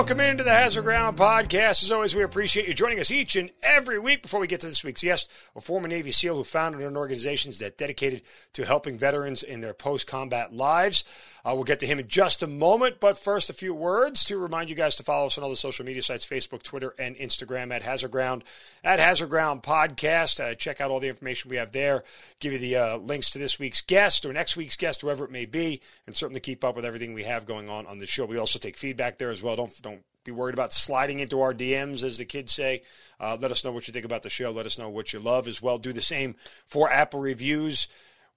Welcome into the Hazard Ground podcast. As always, we appreciate you joining us each and every week. Before we get to this week's guest, a former Navy SEAL who founded an organization that dedicated to helping veterans in their post-combat lives. Uh, we'll get to him in just a moment, but first, a few words to remind you guys to follow us on all the social media sites Facebook, Twitter, and Instagram at Hazard Ground, at Hazard Ground Podcast. Uh, check out all the information we have there, give you the uh, links to this week's guest or next week's guest, whoever it may be, and certainly keep up with everything we have going on on the show. We also take feedback there as well. Don't, don't be worried about sliding into our DMs, as the kids say. Uh, let us know what you think about the show. Let us know what you love as well. Do the same for Apple reviews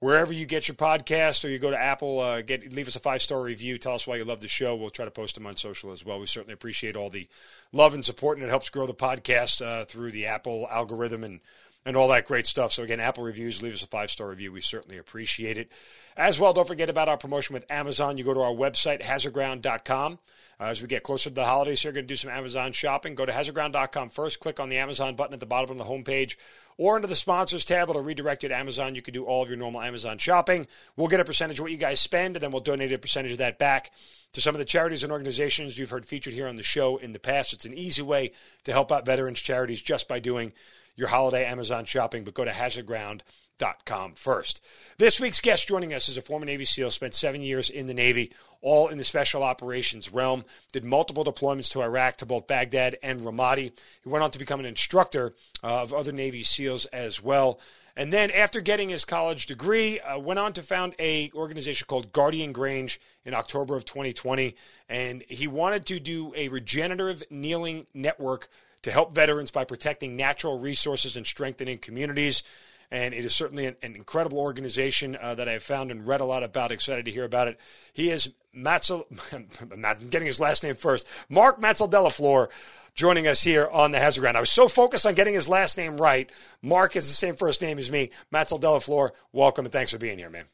wherever you get your podcast or you go to Apple, uh, get leave us a five star review. Tell us why you love the show. We'll try to post them on social as well. We certainly appreciate all the love and support, and it helps grow the podcast uh, through the Apple algorithm and and all that great stuff. So again, Apple reviews, leave us a five star review. We certainly appreciate it. As well, don't forget about our promotion with Amazon. You go to our website, hazardground.com. Uh, as we get closer to the holidays here, going to do some Amazon shopping. Go to hazardground.com first. Click on the Amazon button at the bottom of the homepage or into the sponsors tab. It'll redirect you to Amazon. You can do all of your normal Amazon shopping. We'll get a percentage of what you guys spend, and then we'll donate a percentage of that back to some of the charities and organizations you've heard featured here on the show in the past. It's an easy way to help out veterans charities just by doing your holiday Amazon shopping, but go to hazardground.com first. This week's guest joining us is a former Navy SEAL, spent seven years in the Navy, all in the special operations realm, did multiple deployments to Iraq to both Baghdad and Ramadi. He went on to become an instructor uh, of other Navy SEALs as well. And then, after getting his college degree, uh, went on to found a organization called Guardian Grange in October of 2020. And he wanted to do a regenerative kneeling network to help veterans by protecting natural resources and strengthening communities. And it is certainly an, an incredible organization uh, that I've found and read a lot about. Excited to hear about it. He is Matzel, I'm getting his last name first, Mark Matzel Delafleur joining us here on the Hazard Ground. I was so focused on getting his last name right. Mark is the same first name as me. Matzel Delafleur, welcome and thanks for being here, man.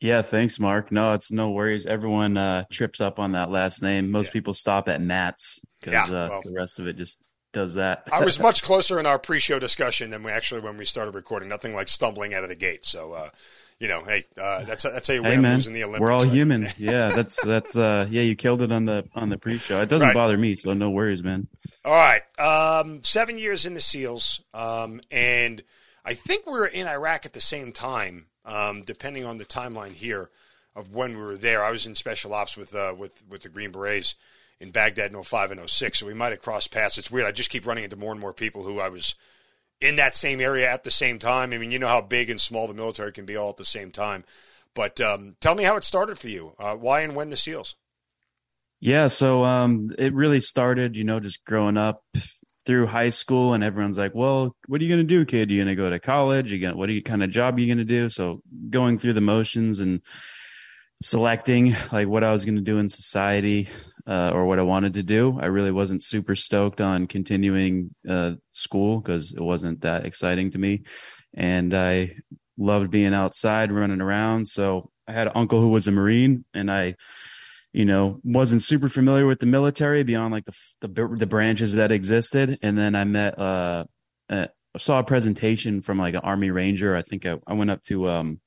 Yeah, thanks, Mark. No, it's no worries. Everyone uh, trips up on that last name. Most yeah. people stop at Nats because yeah, uh, well, the rest of it just does that. I was much closer in our pre-show discussion than we actually when we started recording. Nothing like stumbling out of the gate. So, uh, you know, hey, uh, that's that's you win hey, losing the Olympics. We're all right? human. yeah, that's that's uh, yeah, you killed it on the on the pre-show. It doesn't right. bother me, so no worries, man. All right, um, seven years in the SEALs, um, and I think we were in Iraq at the same time, um, depending on the timeline here of when we were there. I was in special ops with uh, with with the Green Berets in Baghdad in 05 and 06. So we might have crossed paths. It's weird. I just keep running into more and more people who I was in that same area at the same time. I mean, you know how big and small the military can be all at the same time. But um, tell me how it started for you. Uh, why and when the SEALs? Yeah, so um, it really started, you know, just growing up through high school, and everyone's like, "Well, what are you going to do, kid? Are you going to go to college? You going what are you kind of job are you going to do?" So going through the motions and selecting like what I was going to do in society, uh, or what I wanted to do. I really wasn't super stoked on continuing uh, school because it wasn't that exciting to me. And I loved being outside, running around. So I had an uncle who was a Marine, and I, you know, wasn't super familiar with the military beyond like the the, the branches that existed. And then I met, uh, uh, saw a presentation from like an Army Ranger. I think I, I went up to um,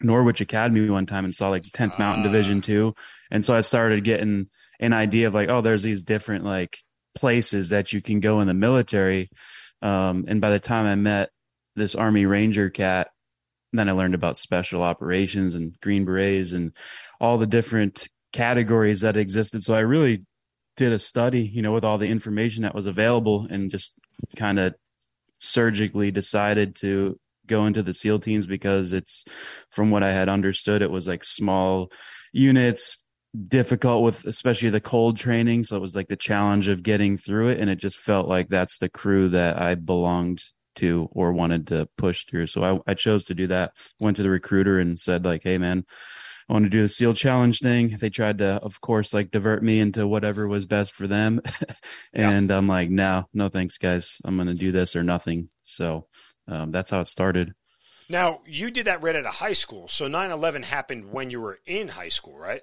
Norwich Academy one time and saw like 10th Mountain Division two, and so I started getting an idea of like, oh, there's these different like places that you can go in the military. Um, and by the time I met this Army Ranger cat, then I learned about special operations and Green Berets and all the different categories that existed. So I really did a study, you know, with all the information that was available and just kind of surgically decided to go into the SEAL teams because it's from what I had understood, it was like small units, difficult with especially the cold training. So it was like the challenge of getting through it. And it just felt like that's the crew that I belonged to or wanted to push through. So I, I chose to do that. Went to the recruiter and said, like, hey man, I want to do the SEAL challenge thing. They tried to, of course, like divert me into whatever was best for them. and yeah. I'm like, no, no, thanks, guys. I'm going to do this or nothing. So um, that's how it started. Now, you did that right out of high school. So 9 11 happened when you were in high school, right?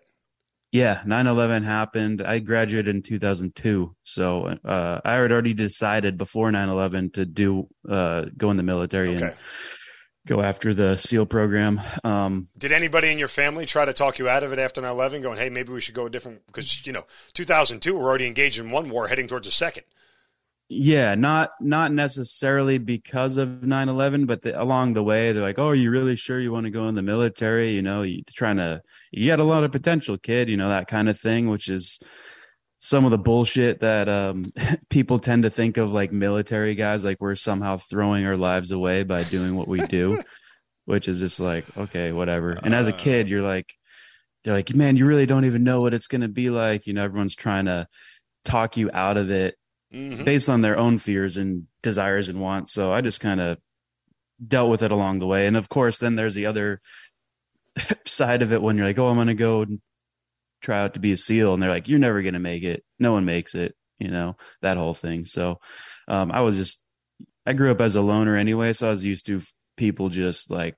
Yeah, 9 11 happened. I graduated in 2002. So uh, I had already decided before 9 11 to do uh, go in the military okay. and go after the SEAL program. Um, Did anybody in your family try to talk you out of it after 9 11, going, hey, maybe we should go a different? Because, you know, 2002, we're already engaged in one war heading towards a second. Yeah, not not necessarily because of 9/11, but the, along the way they're like, "Oh, are you really sure you want to go in the military?" You know, you trying to you got a lot of potential, kid. You know that kind of thing, which is some of the bullshit that um, people tend to think of like military guys, like we're somehow throwing our lives away by doing what we do, which is just like, okay, whatever. And as a kid, you're like, they're like, man, you really don't even know what it's going to be like. You know, everyone's trying to talk you out of it mm-hmm. based on their own fears and desires and wants. So I just kind of dealt with it along the way. And of course, then there's the other side of it when you're like, oh, I'm going to go try out to be a SEAL. And they're like, you're never going to make it. No one makes it, you know, that whole thing. So um, I was just, I grew up as a loner anyway. So I was used to people just like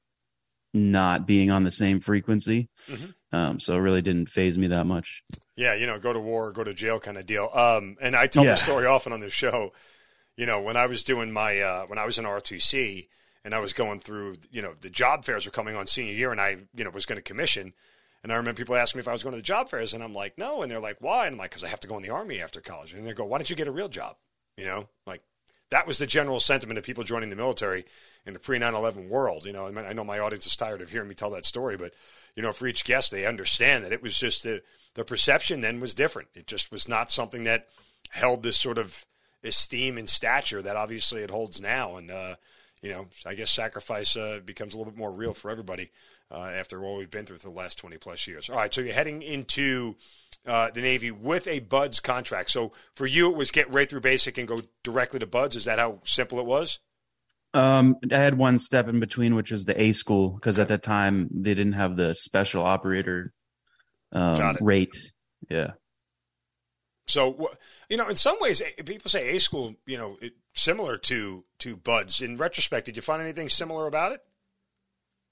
not being on the same frequency. Mm-hmm. Um, so it really didn't faze me that much. Yeah, you know, go to war, go to jail kind of deal. Um, and I tell yeah. the story often on this show. You know, when I was doing my uh, when I was in ROTC and I was going through, you know, the job fairs were coming on senior year, and I, you know, was going to commission. And I remember people asking me if I was going to the job fairs, and I'm like, no. And they're like, why? And I'm like, because I have to go in the army after college. And they go, why don't you get a real job? You know, like that was the general sentiment of people joining the military in the pre 9 11 world. You know, I, mean, I know my audience is tired of hearing me tell that story, but, you know, for each guest, they understand that it was just the, the perception then was different. It just was not something that held this sort of esteem and stature that obviously it holds now. And, uh, you know, I guess sacrifice uh, becomes a little bit more real for everybody uh, after what we've been through for the last 20 plus years. All right, so you're heading into uh, the Navy with a BUD/S contract. So for you, it was get right through basic and go directly to BUD/S. Is that how simple it was? Um, I had one step in between, which was the A school, because at that time they didn't have the special operator um, rate. Yeah. So you know, in some ways, people say A school, you know, similar to to BUD/S. In retrospect, did you find anything similar about it?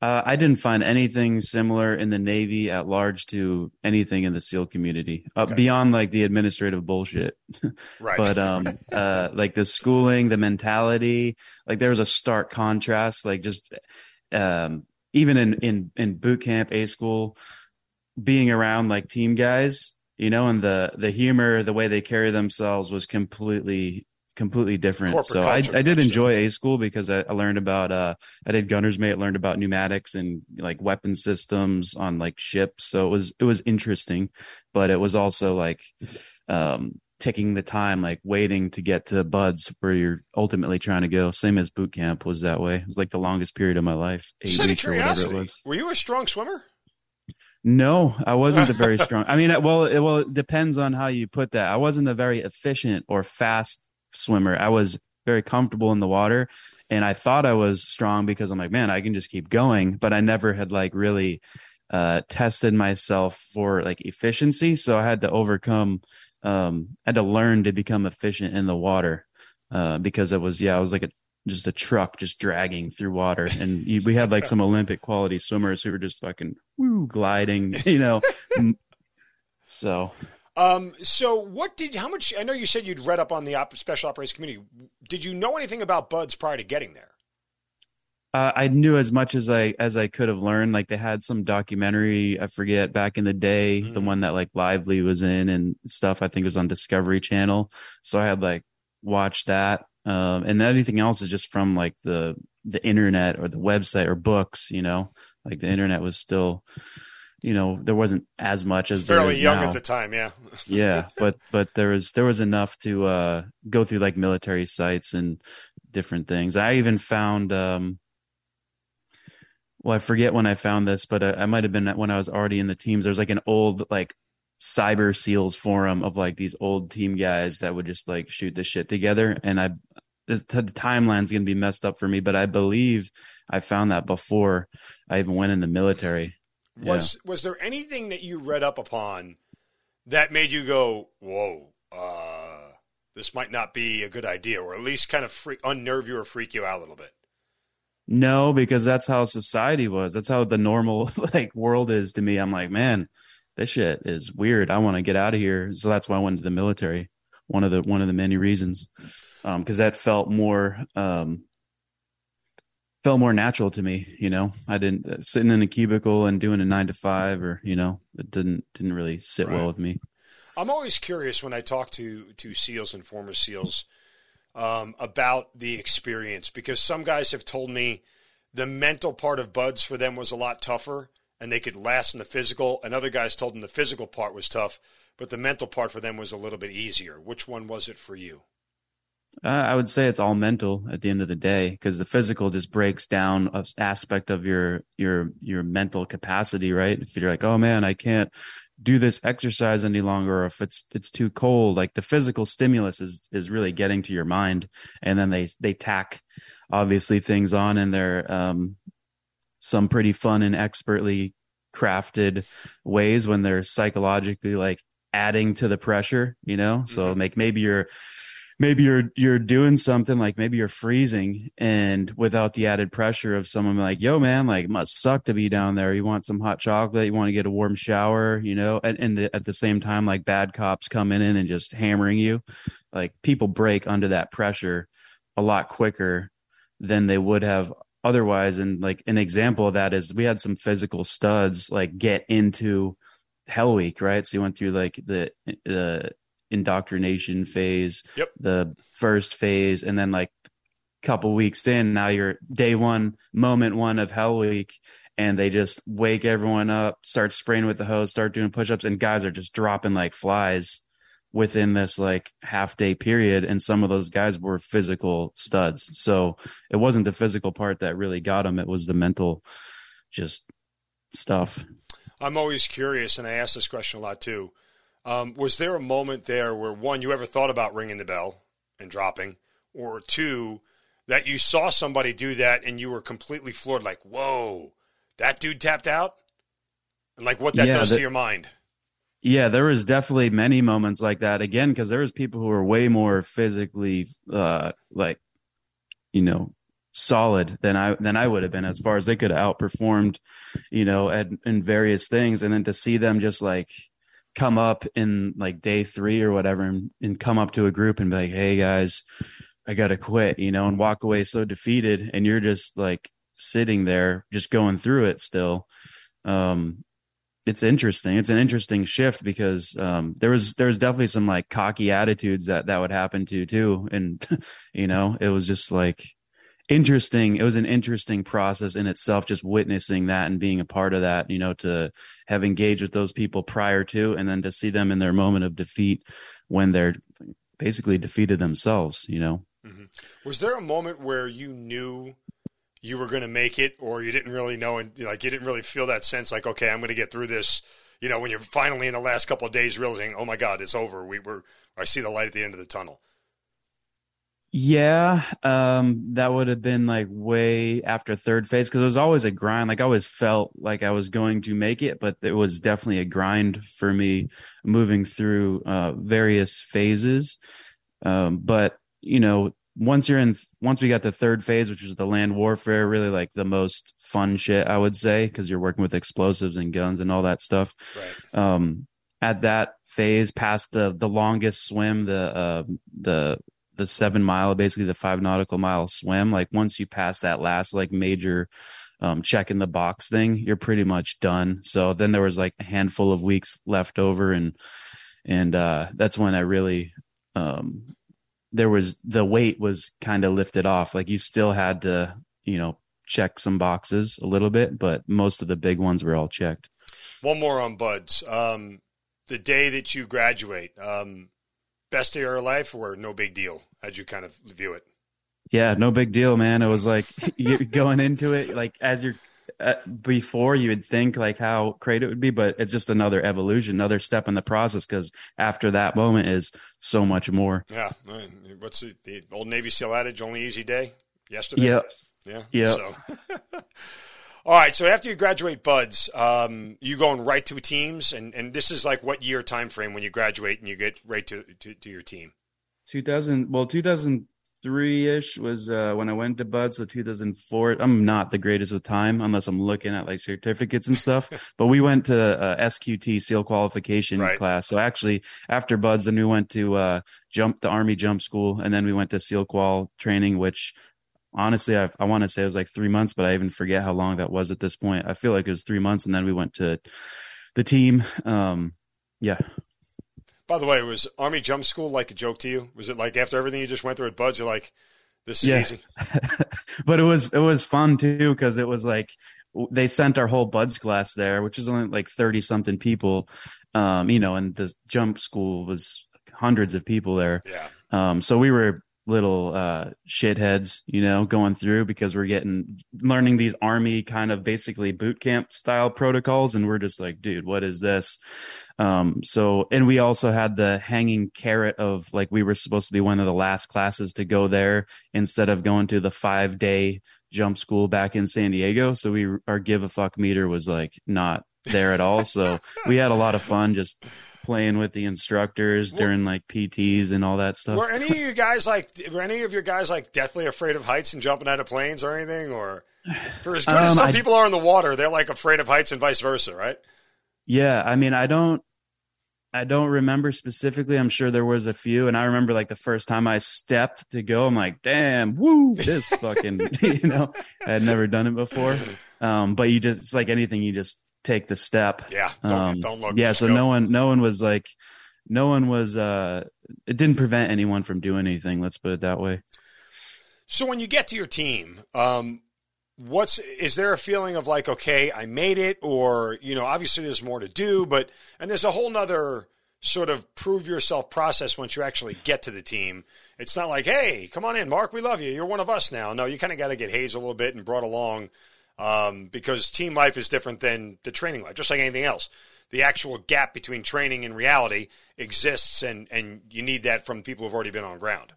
Uh, I didn't find anything similar in the Navy at large to anything in the SEAL community, uh, okay. beyond like the administrative bullshit. right. but um, uh, like the schooling, the mentality, like there was a stark contrast. Like just um, even in in in boot camp, A school, being around like team guys, you know, and the the humor, the way they carry themselves was completely completely different. Corporate so I, I did enjoy different. A school because I, I, learned about uh I did gunner's mate, learned about pneumatics and like weapon systems on like ships. So it was it was interesting, but it was also like um taking the time, like waiting to get to BUD/S where you're ultimately trying to go. Same as boot camp was that way. It was like the longest period of my life, eight Just weeks or whatever it was. Were you a strong swimmer? No, I wasn't a very strong. I mean, well, it, well, it depends on how you put that. I wasn't a very efficient or fast swimmer. I was very comfortable in the water and I thought I was strong because I'm like, man, I can just keep going. But I never had like really uh, tested myself for like efficiency. So I had to overcome, um, I had to learn to become efficient in the water uh, because it was, yeah, I was like a, just a truck just dragging through water. And we had like some Olympic quality swimmers who were just fucking woo, gliding, you know. so um, so, what did how much? I know you said you'd read up on the op, special operations community. Did you know anything about BUD/S prior to getting there? Uh, I knew as much as I as I could have learned. Like they had some documentary, I forget back in the day, mm-hmm. the one that like Lively was in and stuff. I think it was on Discovery Channel. So I had like watched that, um, and anything else is just from like the the internet or the website or books. You know, like the internet was still you know there wasn't as much as fairly young now. at the time yeah. Yeah but but there was there was enough to uh go through like military sites and different things. I even found um well i forget when i found this but i, I might have been when i was already in the teams there's like an old like cyber seals forum of like these old team guys that would just like shoot the shit together and i the timeline's going to be messed up for me but i believe i found that before i even went in the military Was yeah. was there anything that you read up upon that made you go, "Whoa, uh, this might not be a good idea," or at least kind of freak, unnerve you or freak you out a little bit? No, because that's how society was. That's how the normal like world is to me. I'm like, man, this shit is weird. I want to get out of here. So that's why I went to the military. One of the one of the many reasons, because um, that felt more um, felt more natural to me. You know, I didn't uh, sitting in a cubicle and doing a nine to five, or you know, it didn't didn't really sit right. well with me. I'm always curious when I talk to to SEALs and former SEAls um, about the experience because some guys have told me the mental part of BUD/S for them was a lot tougher and they could last in the physical. And other guys told them the physical part was tough, but the mental part for them was a little bit easier. Which one was it for you? Uh, I would say it's all mental at the end of the day because the physical just breaks down an aspect of your your your mental capacity, right? If you're like, oh man, I can't do this exercise any longer, or if it's it's too cold, like the physical stimulus is is really getting to your mind, and then they they tack obviously things on, and they're um, some pretty fun and expertly crafted ways when they're psychologically like adding to the pressure, you know? So mm-hmm. like maybe you're maybe you're you're doing something like maybe you're freezing and without the added pressure of someone like yo man like must suck to be down there. You want some hot chocolate. You want to get a warm shower you know? And, and the, at the same time like bad cops coming in and just hammering you. Like people break under that pressure a lot quicker than they would have otherwise. And like an example of that is we had some physical studs like get into hell week right? So you went through like the the indoctrination phase yep. the first phase and then like a couple weeks in now you're day one moment one of hell week and they just wake everyone up start spraying with the hose start doing push-ups and guys are just dropping like flies within this like half day period and some of those guys were physical studs. So it wasn't the physical part that really got them it was the mental just stuff. I'm always curious and i ask this question a lot too um, was there a moment there where one you ever thought about ringing the bell and dropping or two that you saw somebody do that and you were completely floored like whoa that dude tapped out and like what that yeah, does to your mind yeah, there was definitely many moments like that. Again, because there was people who were way more physically, uh, like, you know, solid than I than I would have been as far as they could have outperformed, you know, at, in various things. And then to see them just like come up in like day three or whatever, and, and come up to a group and be like, "Hey guys, I gotta quit," you know, and walk away so defeated, and you're just like sitting there, just going through it still. Um, it's interesting. It's an interesting shift because um, there was there was definitely some like cocky attitudes that that would happen to too, and you know it was just like interesting. It was an interesting process in itself, just witnessing that and being a part of that. You know, to have engaged with those people prior to, and then to see them in their moment of defeat when they're basically defeated themselves. You know, mm-hmm. was there a moment where you knew you were going to make it, or you didn't really know, and like you didn't really feel that sense, like okay, I'm going to get through this. You know, when you're finally in the last couple of days realizing, oh my God, it's over. We were, I see the light at the end of the tunnel. Yeah, um, that would have been like way after third phase because it was always a grind. Like I always felt like I was going to make it, but it was definitely a grind for me moving through uh, various phases. Um, but you know, once you're in once we got the third phase which was the land warfare really like the most fun shit i would say because you're working with explosives and guns and all that stuff right. um at that phase past the the longest swim the uh the the seven mile basically the five nautical mile swim like once you pass that last like major um check in the box thing you're pretty much done so then there was like a handful of weeks left over and and uh that's when i really um there was the weight was kind of lifted off. Like you still had to, you know, check some boxes a little bit, but most of the big ones were all checked. One more on BUD/S. Um, the day that you graduate, um, best day of your life or no big deal? How'd you kind of view it? Yeah, no big deal, man. It was like you're going into it, like as you're uh, before you would think like how great it would be, but it's just another evolution, another step in the process. Because after that moment is so much more. Yeah. What's the, the old Navy SEAL adage? Only easy day. Yesterday. Yep. Yeah. Yeah. So. All right, so after you graduate BUD/S, um, you going right to teams, and, and this is like what year time frame when you graduate and you get right to, to, to your team? 2000, well, 2003 ish was uh, when I went to BUD/S. So 2004, I'm not the greatest with time unless I'm looking at like certificates and stuff. but we went to uh, SQT SEAL qualification Right. class. So actually, after BUD/S, then we went to uh, jump the Army jump school, and then we went to SEAL qual training, which honestly, I, I want to say it was like three months, but I even forget how long that was at this point. I feel like it was three months, and then we went to the team. Um, yeah, By the way, was Army Jump School like a joke to you? Was it like after everything you just went through at BUD/S, you're like, this is Yeah. easy? but it was it was fun too because it was like they sent our whole BUD/S class there which was only like 30 something people um you know and the jump school was hundreds of people there Yeah. um so we were little uh shitheads you know going through because we're getting learning these army kind of basically boot camp style protocols and we're just like dude what is this um so and we also had the hanging carrot of like we were supposed to be one of the last classes to go there instead of going to the five day jump school back in San Diego. So we our give a fuck meter was like not there at all. So we had a lot of fun just playing with the instructors during like PTs and all that stuff. Were any of you guys like? Were any of your guys like deathly afraid of heights and jumping out of planes or anything? Or for as good as Um, some I- people are in the water, they're like afraid of heights and vice versa, right? Yeah, I mean, I don't, I don't remember specifically. I'm sure there was a few, and I remember like the first time I stepped to go, I'm like, damn, woo, this fucking, you know, I had never done it before. Um, but you just, it's like anything, you just take the step. Yeah. Don't, Um, don't look. yeah, so go. no one, no one was like, no one was, uh, it didn't prevent anyone from doing anything. Let's put it that way. So when you get to your team, um, what's is there a feeling of like, okay, I made it, or you know, obviously there's more to do, but and there's a whole nother sort of prove yourself process once you actually get to the team. It's not like, hey, come on in, Mark, we love you, you're one of us now. No, you kind of got to get hazed a little bit and brought along um, because team life is different than the training life, just like anything else. The actual gap between training and reality exists, and and you need that from people who've already been on ground.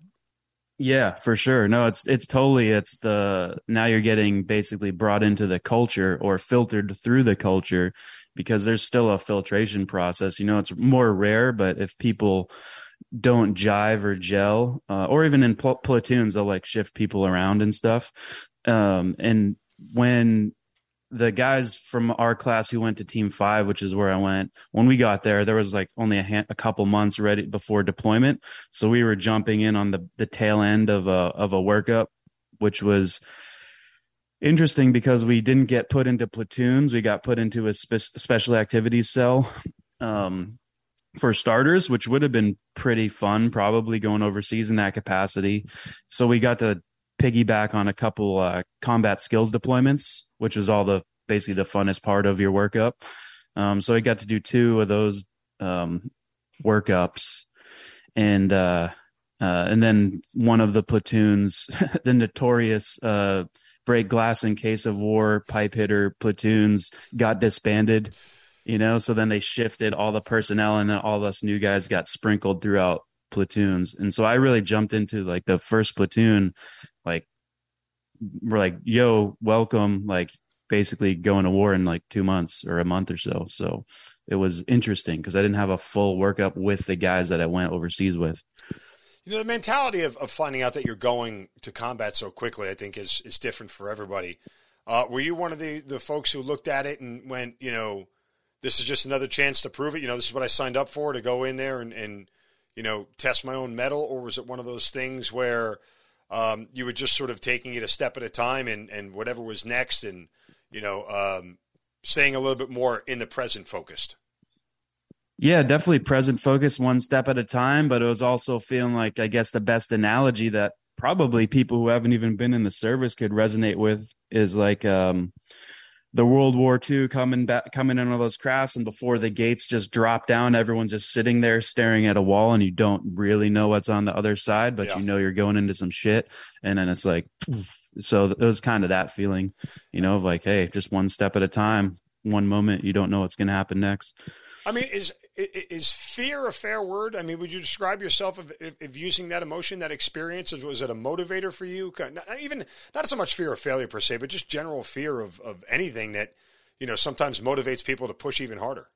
Yeah, for sure. No, it's it's totally it's the now you're getting basically brought into the culture or filtered through the culture because there's still a filtration process. You know, it's more rare, but if people don't jive or gel, uh, or even in pl- platoons, they'll like shift people around and stuff. Um, and when the guys from our class who went to team five, which is where I went, when we got there, there was like only a, ha- a couple months ready before deployment. So we were jumping in on the, the tail end of a, of a workup, which was interesting because we didn't get put into platoons. We got put into a spe- special activities cell. Um, for starters, which would have been pretty fun, probably going overseas in that capacity. So we got to piggyback on a couple uh, combat skills deployments, which was all the basically the funnest part of your workup. Um, so I got to do two of those um, workups, and uh, uh, and then one of the platoons, the notorious uh, break glass in case of war pipe hitter platoons, got disbanded. You know, so then they shifted all the personnel, and then all us new guys got sprinkled throughout platoons. And so I really jumped into like the first platoon, like we're like, yo, welcome, like basically going to war in like two months or a month or so. So it was interesting because I didn't have a full workup with the guys that I went overseas with. You know, the mentality of, of finding out that you're going to combat so quickly, I think, is is different for everybody. Uh, were you one of the, the folks who looked at it and went, you know, this is just another chance to prove it? You know, this is what I signed up for to go in there and, and you know, test my own mettle? Or was it one of those things where um, you were just sort of taking it a step at a time and, and whatever was next and, you know, um, staying a little bit more in the present focused? Yeah, definitely present focused, one step at a time, but it was also feeling like I guess the best analogy that probably people who haven't even been in the service could resonate with is like um the World War II coming back coming in all those crafts and before the gates just drop down, everyone's just sitting there staring at a wall and you don't really know what's on the other side, but Yeah. you know you're going into some shit. And then it's like poof. so it was kind of that feeling, you know, of like, hey, just one step at a time, one moment, you don't know what's gonna happen next. I mean, is is fear a fair word? I mean, would you describe yourself of, of using that emotion, that experience? Was it a motivator for you? Not even not so much fear of failure per se, but just general fear of of anything that you know sometimes motivates people to push even harder.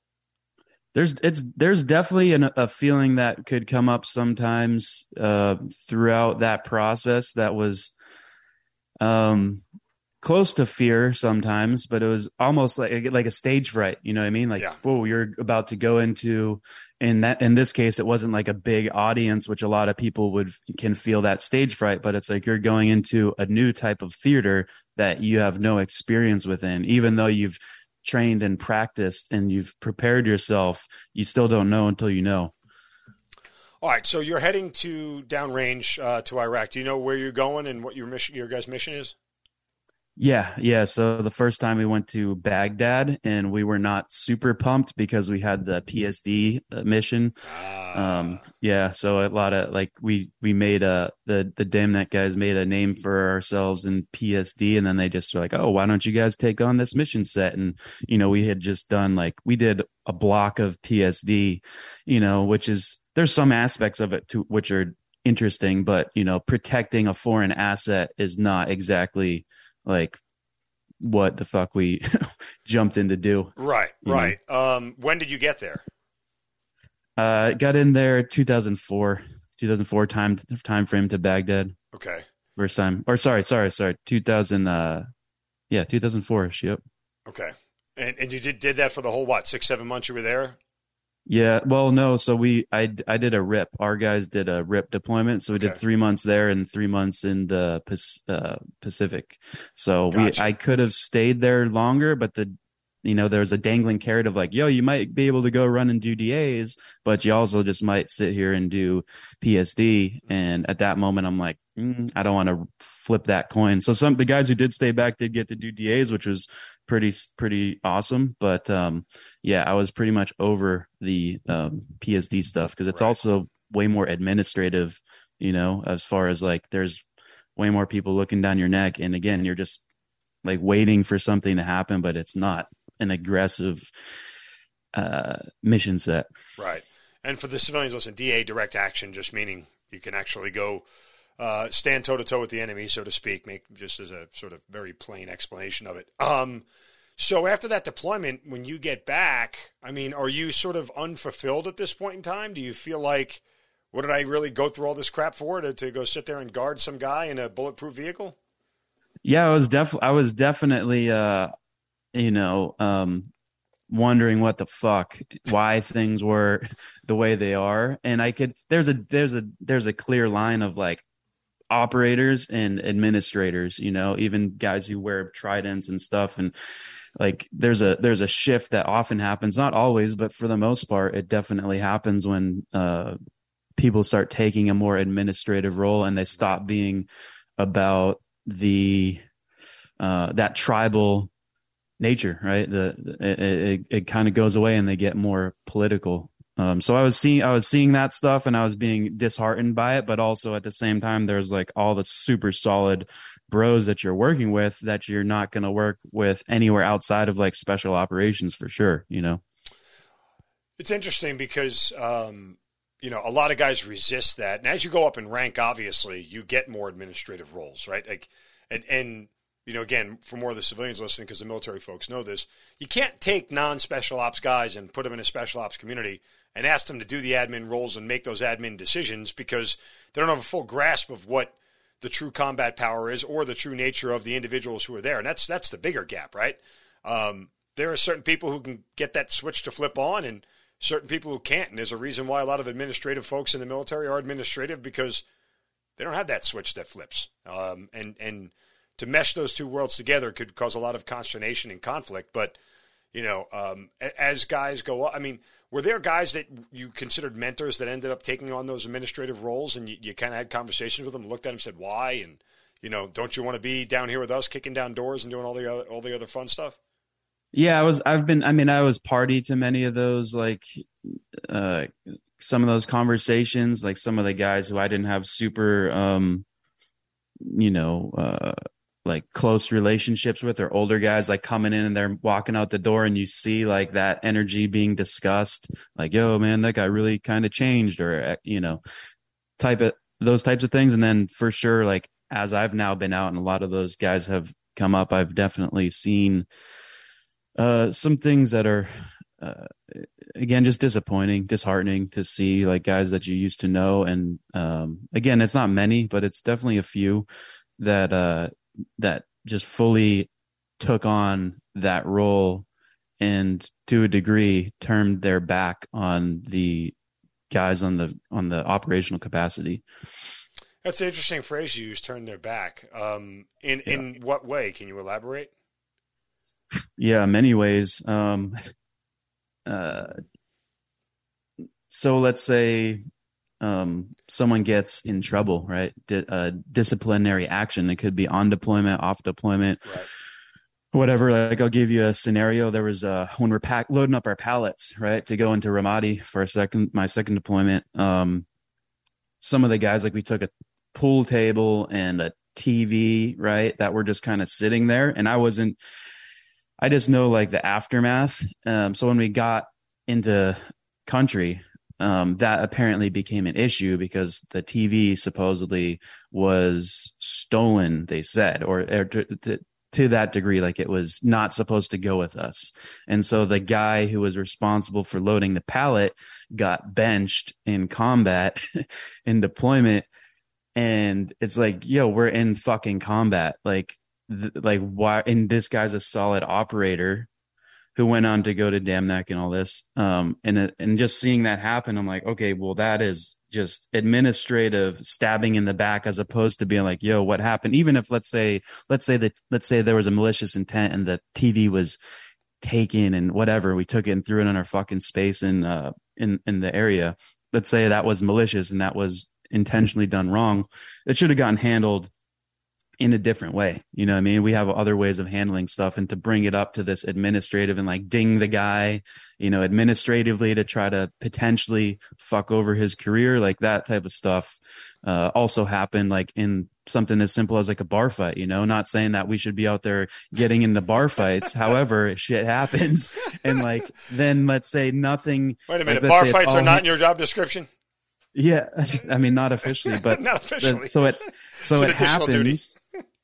There's it's there's definitely an, a feeling that could come up sometimes uh, throughout that process that was um close to fear sometimes, but it was almost like like a stage fright. You know what I mean? Like, yeah. whoa, you're about to go into. In that, in this case, it wasn't like a big audience, which a lot of people would can feel that stage fright. But it's like you're going into a new type of theater that you have no experience within, even though you've trained and practiced and you've prepared yourself. You still don't know until you know. All right, so you're heading to downrange uh, to Iraq. Do you know where you're going and what your mission, your guys' mission is? Yeah, yeah. So the first time we went to Baghdad, and we were not super pumped because we had the PSD uh, mission. Ah. Um, yeah, so a lot of like we we made a the the Dam Neck guys made a name for ourselves in PSD, and then they just were like, oh, why don't you guys take on this mission set? And you know, we had just done like we did a block of PSD, you know, which is there's some aspects of it to which are interesting, but you know, protecting a foreign asset is not exactly like what the fuck we jumped in to do. Right, right. Um, when did you get there? Uh, got in there 2004, 2004 time time frame to Baghdad. Okay. First time, or sorry, sorry, sorry, 2000. Uh, yeah, 2004. Yep. Okay. And and you did did that for the whole what six seven months you were there? Yeah, well, no. So we, I, I did a RIP. Our guys did a RIP deployment. So we okay. did three months there and three months in the uh, Pacific. So gotcha. we, I could have stayed there longer, but the, you know, there's a dangling carrot of like, yo, you might be able to go run and do DAs, but you also just might sit here and do PSD. And at that moment, I'm like, mm, I don't want to flip that coin. So some the guys who did stay back did get to do DAs, which was pretty pretty awesome. But um, yeah, I was pretty much over the um, PSD stuff because it's right. also way more administrative. You know, as far as like there's way more people looking down your neck, and again, you're just like waiting for something to happen, but it's not an aggressive uh, mission set. Right. And for the civilians, listen, DA direct action just meaning you can actually go uh, stand toe to toe with the enemy, so to speak. Make just as a sort of very plain explanation of it. Um, so after that deployment, when you get back, I mean, are you sort of unfulfilled at this point in time? Do you feel like, what did I really go through all this crap for to, to go sit there and guard some guy in a bulletproof vehicle? Yeah, I was definitely, I was definitely, uh, you know, um, wondering what the fuck, why things were the way they are, and I could, there's a, there's a, there's a clear line of like operators and administrators, you know, even guys who wear tridents and stuff, and like there's a there's a shift that often happens not always but for the most part it definitely happens when uh, people start taking a more administrative role and they stop being about the uh, that tribal nature right? The it, it, it kind of goes away and they get more political um, so I was seeing I was seeing that stuff and I was being disheartened by it, but also at the same time, there's like all the super solid bros that you're working with that you're not going to work with anywhere outside of like special operations for sure. You know, it's interesting because um, you know a lot of guys resist that, and as you go up in rank, obviously you get more administrative roles, right? Like, and and you know, again, for more of the civilians listening, because the military folks know this, you can't take non-special ops guys and put them in a special ops community and ask them to do the admin roles and make those admin decisions because they don't have a full grasp of what the true combat power is or the true nature of the individuals who are there. And that's that's the bigger gap, right? Um, there are certain people who can get that switch to flip on and certain people who can't. And there's a reason why a lot of administrative folks in the military are administrative because they don't have that switch that flips. Um, and and to mesh those two worlds together could cause a lot of consternation and conflict. But you know, um, as guys go up, I mean, were there guys that you considered mentors that ended up taking on those administrative roles, and you, you kind of had conversations with them, looked at them, said why, and you know, don't you want to be down here with us, kicking down doors and doing all the other, all the other fun stuff? Yeah, I was. I've been. I mean, I was party to many of those, like uh, some of those conversations. Like some of the guys who I didn't have super, um, you know, uh, like close relationships with or older guys like coming in and they're walking out the door and you see like that energy being discussed like yo man that guy really kind of changed or eh, you know type of those types of things. And then for sure like as I've now been out and a lot of those guys have come up I've definitely seen uh some things that are uh, again just disappointing disheartening to see like guys that you used to know. And um again it's not many but it's definitely a few that uh that just fully took on that role and to a degree turned their back on the guys on the on the operational capacity. That's an interesting phrase you use turn their back. Um in yeah. in what way? Can you elaborate? Yeah many ways. Um uh so let's say um, someone gets in trouble, right? Di- uh, disciplinary action. It could be on deployment, off deployment, right. whatever. Like I'll give you a scenario. There was uh, when we're pack loading up our pallets, right, to go into Ramadi for a second, my second deployment. Um, some of the guys, like we took a pool table and a TV, right, that were just kind of sitting there, and I wasn't. I just know like the aftermath. Um, so when we got into country, um, that apparently became an issue because the TV supposedly was stolen. They said, or, or to, to, to, that degree, like it was not supposed to go with us. And so the guy who was responsible for loading the pallet got benched in combat in deployment. And it's like, yo, we're in fucking combat. Like, th- like why? And this guy's a solid operator who went on to go to Dam Neck and all this. Um, and and just seeing that happen, I'm like, okay, well, that is just administrative stabbing in the back as opposed to being like, yo, what happened? Even if let's say, let's say that let's say there was a malicious intent and the TV was taken and whatever, we took it and threw it in our fucking space in uh in in the area. Let's say that was malicious and that was intentionally done wrong. It should have gotten handled in a different way. You know I mean? We have other ways of handling stuff and to bring it up to this administrative and like ding the guy, you know, administratively to try to potentially fuck over his career, like that type of stuff uh, also happened like in something as simple as like a bar fight, you know, not saying that we should be out there getting into bar fights. However, shit happens. And like, then let's say nothing. Wait a minute. Like, bar fights are not in your job description? Yeah. I mean, not officially, but not officially. so it, so it happens. Duty.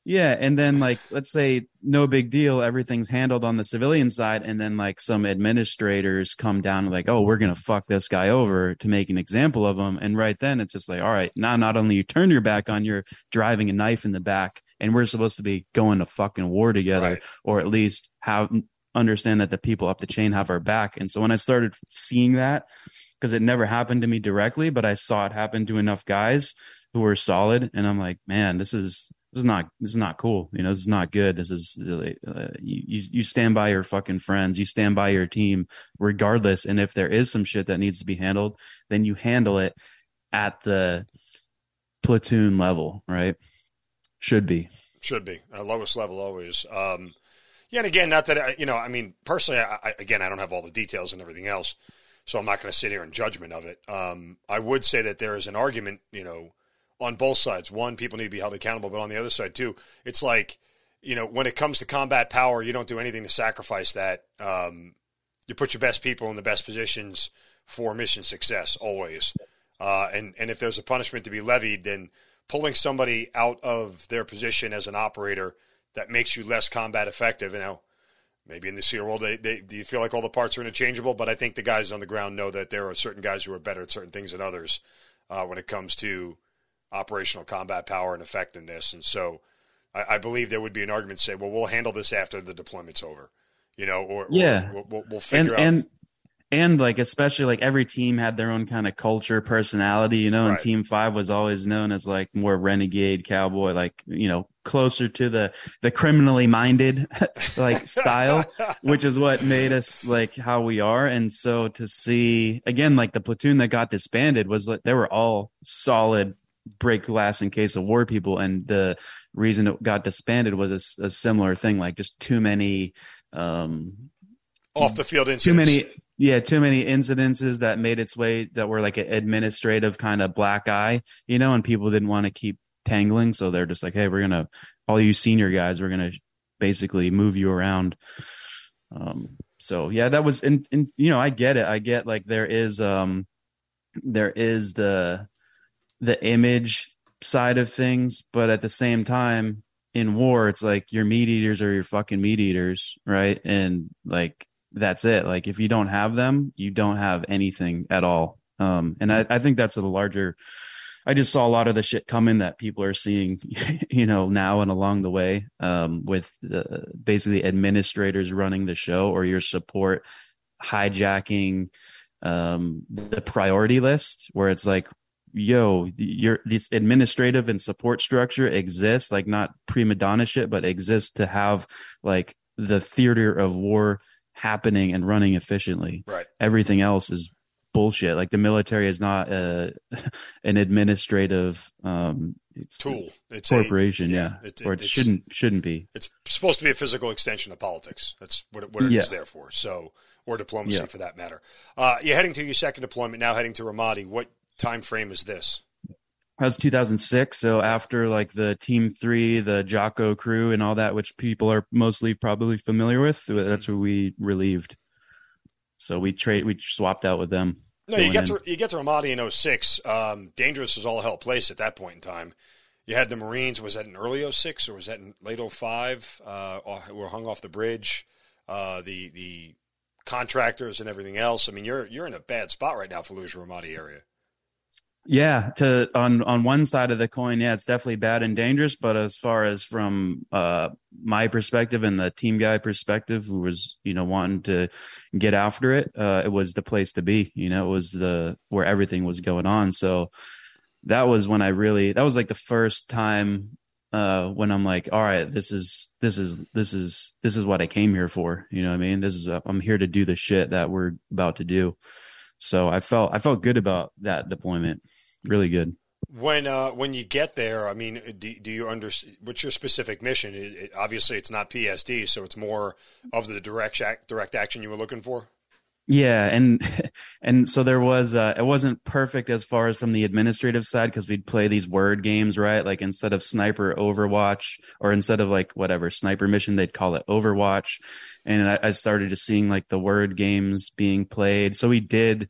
Yeah, and then like let's say no big deal, everything's handled on the civilian side, and then like some administrators come down and like, oh, we're gonna fuck this guy over to make an example of him, and right then it's just like, all right, now not only you turn your back on, you're driving a knife in the back, and we're supposed to be going to fucking war together, right. or at least have understand that the people up the chain have our back. And so when I started seeing that, because it never happened to me directly, but I saw it happen to enough guys who were solid, and I'm like, man, this is this is not this is not cool. You know this is not good. This is uh, you you stand by your fucking friends. You stand by your team regardless. And if there is some shit that needs to be handled then you handle it at the platoon level right? Should be. Should be. At lowest level always. Um yeah and again not that I, you know i mean personally I, I, again i don't have all the details and everything else so i'm not going to sit here in judgment of it. Um i would say that there is an argument you know on both sides. One, people need to be held accountable, but on the other side too, it's like you know when it comes to combat power, you don't do anything to sacrifice that. Um, you put your best people in the best positions for mission success always. Uh, and and if there's a punishment to be levied, then pulling somebody out of their position as an operator that makes you less combat effective. You know, maybe in the SEAL world, they, they, do you feel like all the parts are interchangeable? But I think the guys on the ground know that there are certain guys who are better at certain things than others uh, when it comes to operational combat power and effectiveness. And so I, I, believe there would be an argument to say, well, we'll handle this after the deployment's over, you know, or, yeah, or we'll, we'll, figure and, out. And, and like, especially like every team had their own kind of culture, personality, you know, and right. team five was always known as like more renegade cowboy, like, you know, closer to the, the criminally minded like style, which is what made us like how we are. And so to see again, like the platoon that got disbanded was like, they were all solid break glass in case of war people and the reason it got disbanded was a, a similar thing like just too many um off the field incidents too many yeah too many incidences that made its way that were like an administrative kind of black eye you know and people didn't want to keep tangling. So they're just like, hey, we're gonna all you senior guys, we're gonna basically move you around. Um, so yeah, that was and, and you know I get it. I get like there is um there is the the image side of things, but at the same time in war it's like your meat eaters are your fucking meat eaters, right? And like that's it. Like if you don't have them, you don't have anything at all. Um and I, I think that's a larger I just saw a lot of the shit coming that people are seeing, you know, now and along the way, um, with the, basically administrators running the show or your support hijacking um, the priority list, where it's like, yo, your this administrative and support structure exists, like not prima donna shit, but exists to have like the theater of war happening and running efficiently. Right. Everything else is bullshit. Like the military is not a, an administrative um, tool. It's corporation, a, yeah, yeah. It, it, or it shouldn't shouldn't be. It's supposed to be a physical extension of politics. That's what it, what it yeah. is there for. So, or diplomacy yeah. for that matter. Uh, you're heading to your second deployment now, heading to Ramadi. What time frame is this? That was 2006. So after like the Team Three, the Jocko crew, and all that, which people are mostly probably familiar with, that's where we relieved. So we trade, we swapped out with them. No, you get in. to you get to Ramadi in 06. Um, dangerous as all hell place at that point in time. You had the Marines. Was that in early 06 or was that in late 05? Uh, were hung off the bridge. Uh, the the contractors and everything else. I mean, you're you're in a bad spot right now, for Fallujah Ramadi area. Yeah, to on on one side of the coin, yeah, it's definitely bad and dangerous. But as far as from uh, my perspective and the team guy perspective, who was you know wanting to get after it, uh, it was the place to be. You know, it was the where everything was going on. So that was when I really that was like the first time uh, when I'm like, all right, this is this is this is this is what I came here for. You know I mean? This is I'm here to do the shit that we're about to do. So I felt I felt good about that deployment. Really good. When uh, when you get there, I mean, do, do you understand what's your specific mission? It, it, obviously, it's not PSD, so it's more of the direct direct action you were looking for. Yeah, and and so there was uh it wasn't perfect as far as from the administrative side because we'd play these word games, right? Like instead of sniper Overwatch or instead of like whatever sniper mission, they'd call it Overwatch. And I, I started just seeing like the word games being played. So we did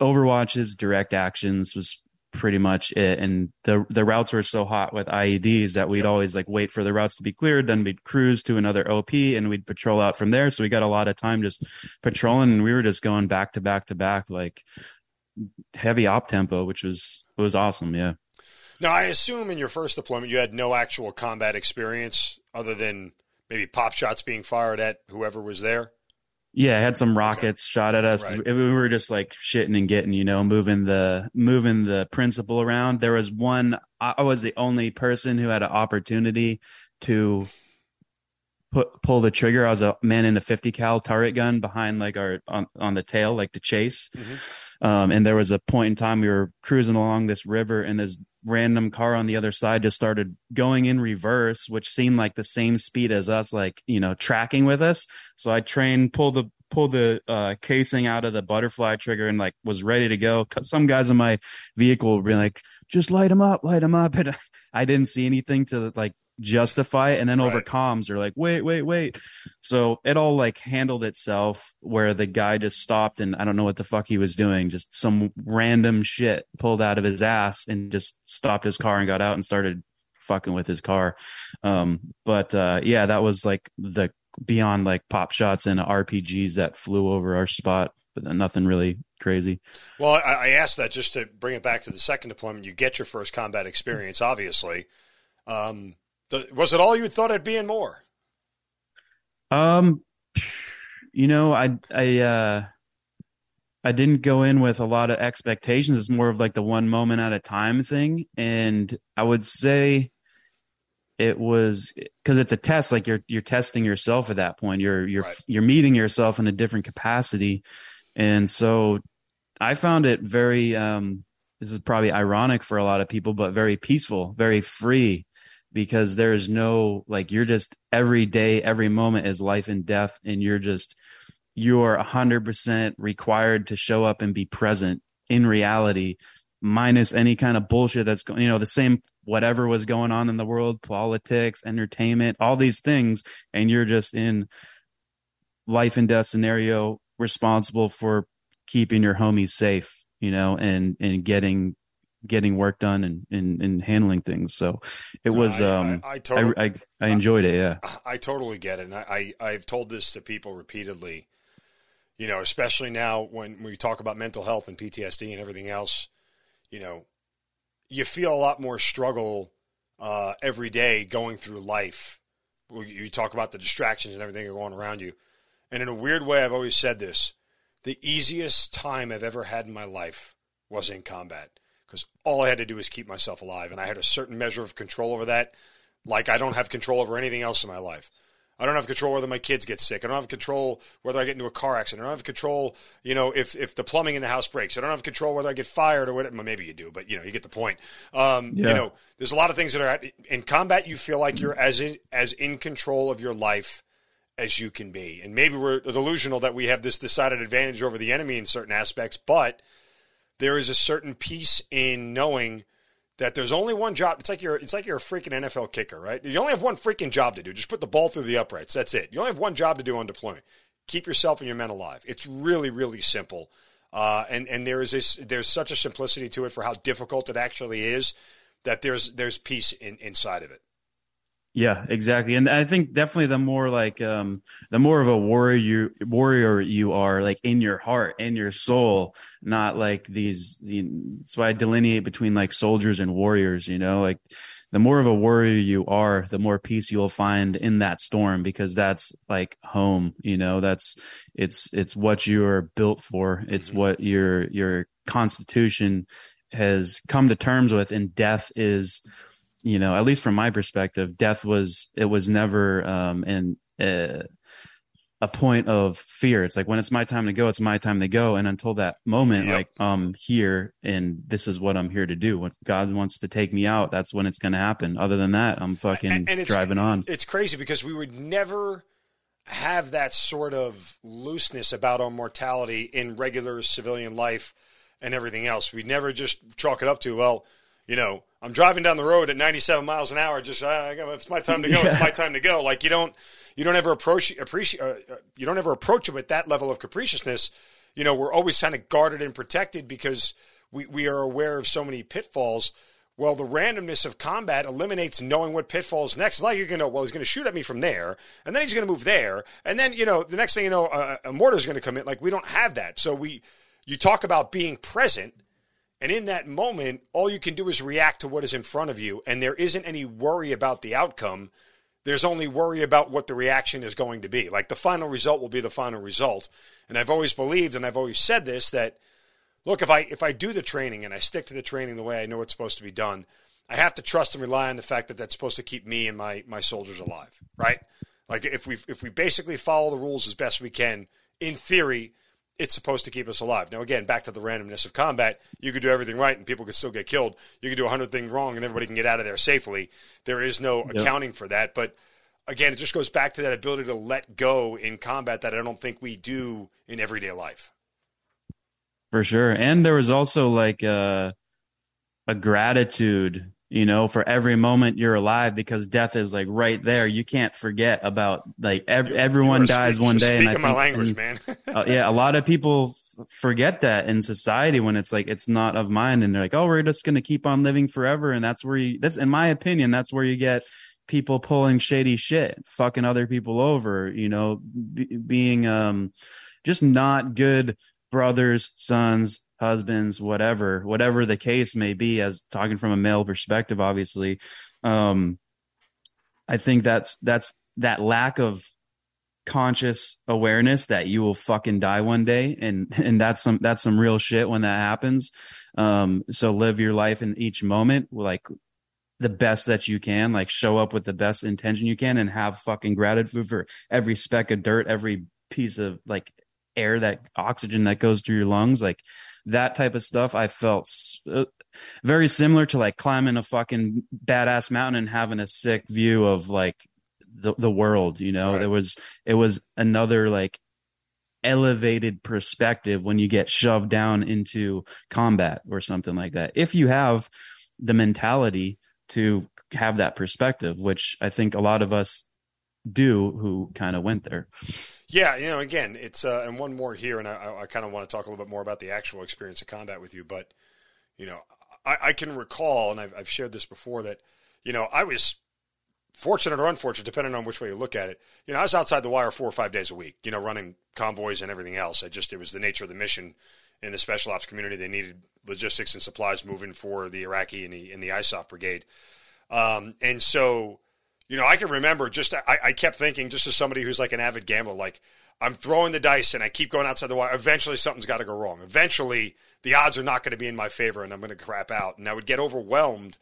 Overwatch's direct actions was pretty much it. And the the routes were so hot with IEDs that we'd always like wait for the routes to be cleared, then we'd cruise to another OP and we'd patrol out from there. So we got a lot of time just patrolling and we were just going back to back to back like heavy op tempo, which was was awesome, yeah. Now I assume in your first deployment you had no actual combat experience other than maybe pop shots being fired at whoever was there. Yeah, I had some rockets okay. shot at us. Right. We were just like shitting and getting, you know, moving the moving the principal around. There was one. I was the only person who had an opportunity to put pull the trigger. I was a man in a 50 cal turret gun behind like our on on the tail, like to chase. Mm-hmm. Um, and there was a point in time we were cruising along this river, and this random car on the other side just started going in reverse, which seemed like the same speed as us, like you know, tracking with us. So I trained, pulled the pull the uh, casing out of the butterfly trigger, and like was ready to go. Cause some guys in my vehicle were like, "Just light them up, light them up," and I didn't see anything to like justify it and then right. over comms are like wait wait wait so it all like handled itself where the guy just stopped and i don't know what the fuck he was doing just some random shit pulled out of his ass and just stopped his car and got out and started fucking with his car um but uh yeah that was like the beyond like pop shots and rpgs that flew over our spot but nothing really crazy. Well, I, I, asked that just to bring it back to the second deployment. You get your first combat experience, obviously. Um, was it all you thought it'd be and more? Um, you know, I I uh, I didn't go in with a lot of expectations. It's more of like the one moment at a time thing, and I would say it was because it's a test. Like you're you're testing yourself at that point. You're you're right. you're meeting yourself in a different capacity, and so I found it very. um This is probably ironic for a lot of people, but very peaceful, very free because there's no like you're just every day every moment is life and death and you're just you're 100% required to show up and be present in reality minus any kind of bullshit that's going you know the same whatever was going on in the world, politics, entertainment, all these things, and you're just in life and death scenario responsible for keeping your homies safe, you know, and and getting getting work done and and, and handling things. So it was I, um I, I, totally, I, I, enjoyed it, yeah. I totally get it. And I, I I've told this to people repeatedly. You know, especially now when we talk about mental health and PTSD and everything else, you know, you feel a lot more struggle uh, every day going through life. You talk about the distractions and everything going around you. And in a weird way, I've always said this the easiest time I've ever had in my life was in combat because all I had to do was keep myself alive. And I had a certain measure of control over that, like I don't have control over anything else in my life. I don't have control whether my kids get sick. I don't have control whether I get into a car accident. I don't have control, you know, if, if the plumbing in the house breaks. I don't have control whether I get fired or whatever. Well, maybe you do, but you know, you get the point. Um, yeah. You know, there's a lot of things that are in combat. You feel like you're as in, as in control of your life as you can be, and maybe we're delusional that we have this decided advantage over the enemy in certain aspects, but there is a certain peace in knowing that there's only one job. It's like you're it's like you're a freaking NFL kicker, right? You only have one freaking job to do. Just put the ball through the uprights. That's it. You only have one job to do on deployment. Keep yourself and your men alive. It's really really simple. Uh, and and there is this there's such a simplicity to it for how difficult it actually is that there's there's peace in, inside of it. Yeah, exactly. And I think definitely the more like um the more of a warrior you warrior you are like in your heart and your soul, not like these the that's why I delineate between like soldiers and warriors, you know, like the more of a warrior you are, the more peace you'll find in that storm because that's like home, you know, that's it's it's what you are built for. It's mm-hmm. what your your constitution has come to terms with and death is you know, at least from my perspective, death was it was never um in uh, a point of fear. It's like when it's my time to go, it's my time to go. And until that moment, yep. like I'm here and this is what I'm here to do. When God wants to take me out, that's when it's going to happen. Other than that, I'm fucking and, and driving on. It's crazy because we would never have that sort of looseness about our mortality in regular civilian life and everything else. We'd never just chalk it up to, well, you know, I'm driving down the road at 97 miles an hour. Just uh, it's my time to go. Yeah. It's my time to go. Like you don't you don't ever approach appreciate uh, uh, you don't ever approach it with that level of capriciousness. You know, we're always kind of guarded and protected because we we are aware of so many pitfalls. Well, the randomness of combat eliminates knowing what pitfalls next. Like you're going to, well, he's going to shoot at me from there, and then he's going to move there, and then you know, the next thing you know, a, a mortar's going to come in. Like we don't have that, so we, you talk about being present and in that moment, all you can do is react to what is in front of you, and there isn't any worry about the outcome. There's only worry about what the reaction is going to be. Like the final result will be the final result. And I've always believed, and I've always said this, that look, if I if I do the training and I stick to the training the way I know it's supposed to be done, I have to trust and rely on the fact that that's supposed to keep me and my my soldiers alive, right? Like if we if we basically follow the rules as best we can, in theory, it's supposed to keep us alive. Now, again, back to the randomness of combat, you could do everything right and people could still get killed. You could do a hundred things wrong and everybody can get out of there safely. There is no yep. accounting for that. But again, it just goes back to that ability to let go in combat that I don't think we do in everyday life. For sure. And there was also like a, a gratitude you know, for every moment you're alive because death is like right there. You can't forget about like ev- everyone dies speak, one day. and I my language, and, man. uh, yeah, a lot of people f- forget that in society when it's like it's not of mine, and they're like, oh, we're just going to keep on living forever, and that's where you. That's in my opinion, that's where you get people pulling shady shit, fucking other people over. You know, b- being um just not good brothers, sons, husbands, whatever, whatever the case may be, as talking from a male perspective, obviously. Um, I think that's that's that lack of conscious awareness that you will fucking die one day and and that's some that's some real shit when that happens um so live your life in each moment like the best that you can like show up with the best intention you can and have fucking gratitude for every speck of dirt every piece of like air that oxygen that goes through your lungs like that type of stuff i felt uh, very similar to like climbing a fucking badass mountain and having a sick view of like the, the world you know right. there was it was another like elevated perspective when you get shoved down into combat or something like that if you have the mentality to have that perspective, which I think a lot of us do who kind of went there. Yeah, you know, again, it's uh, and one more here, and I, I kind of want to talk a little bit more about the actual experience of combat with you. But you know, I, I can recall, and I've, I've shared this before, that you know I was fortunate or unfortunate, depending on which way you look at it. You know, I was outside the wire four or five days a week. You know, running convoys and everything else. I just it was the nature of the mission in the special ops community. They needed logistics and supplies moving for the Iraqi and the in the ISOF brigade, um, and so you know, I can remember just I, I kept thinking, just as somebody who's like an avid gambler, like I'm throwing the dice and I keep going outside the wire. Eventually, something's got to go wrong. Eventually, the odds are not going to be in my favor, and I'm going to crap out. And I would get overwhelmed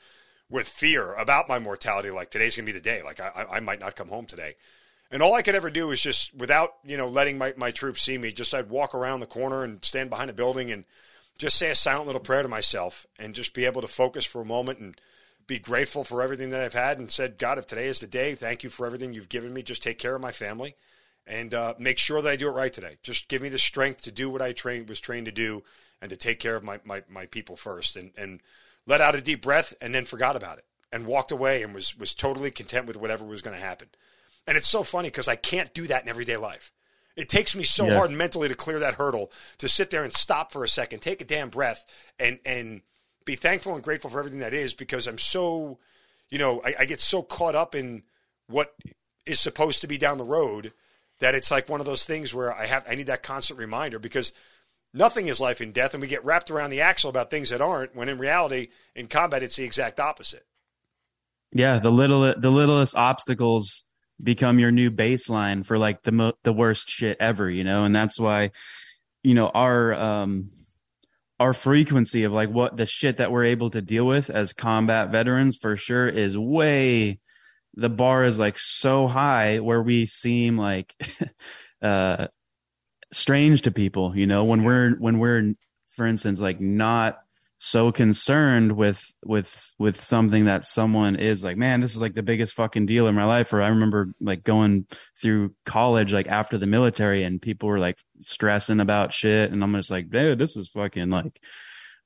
with fear about my mortality. Like today's going to be the day. Like I, I might not come home today. And all I could ever do was just, without you know letting my, my troops see me, just I'd walk around the corner and stand behind a building and just say a silent little prayer to myself and just be able to focus for a moment and be grateful for everything that I've had and said, God, if today is the day, thank you for everything you've given me. Just take care of my family and uh, make sure that I do it right today. Just give me the strength to do what I trained was trained to do and to take care of my, my, my people first and, and let out a deep breath and then forgot about it and walked away and was, was totally content with whatever was going to happen. And it's so funny because I can't do that in everyday life. It takes me so yeah. hard mentally to clear that hurdle to sit there and stop for a second, take a damn breath, and and be thankful and grateful for everything that is because I'm so, you know, I, I get so caught up in what is supposed to be down the road that it's like one of those things where I have I need that constant reminder because nothing is life and death, and we get wrapped around the axle about things that aren't. When in reality, in combat, it's the exact opposite. Yeah, the little the littlest obstacles become your new baseline for like the mo- the worst shit ever, you know, and that's why, you know, our um our frequency of like what the shit that we're able to deal with as combat veterans for sure is way the bar is like so high where we seem like uh strange to people you know when we're when we're for instance like not so concerned with with with something that someone is like man this is like the biggest fucking deal in my life. Or i remember like going through college like after the military and people were like stressing about shit. And i'm just like dude this is fucking like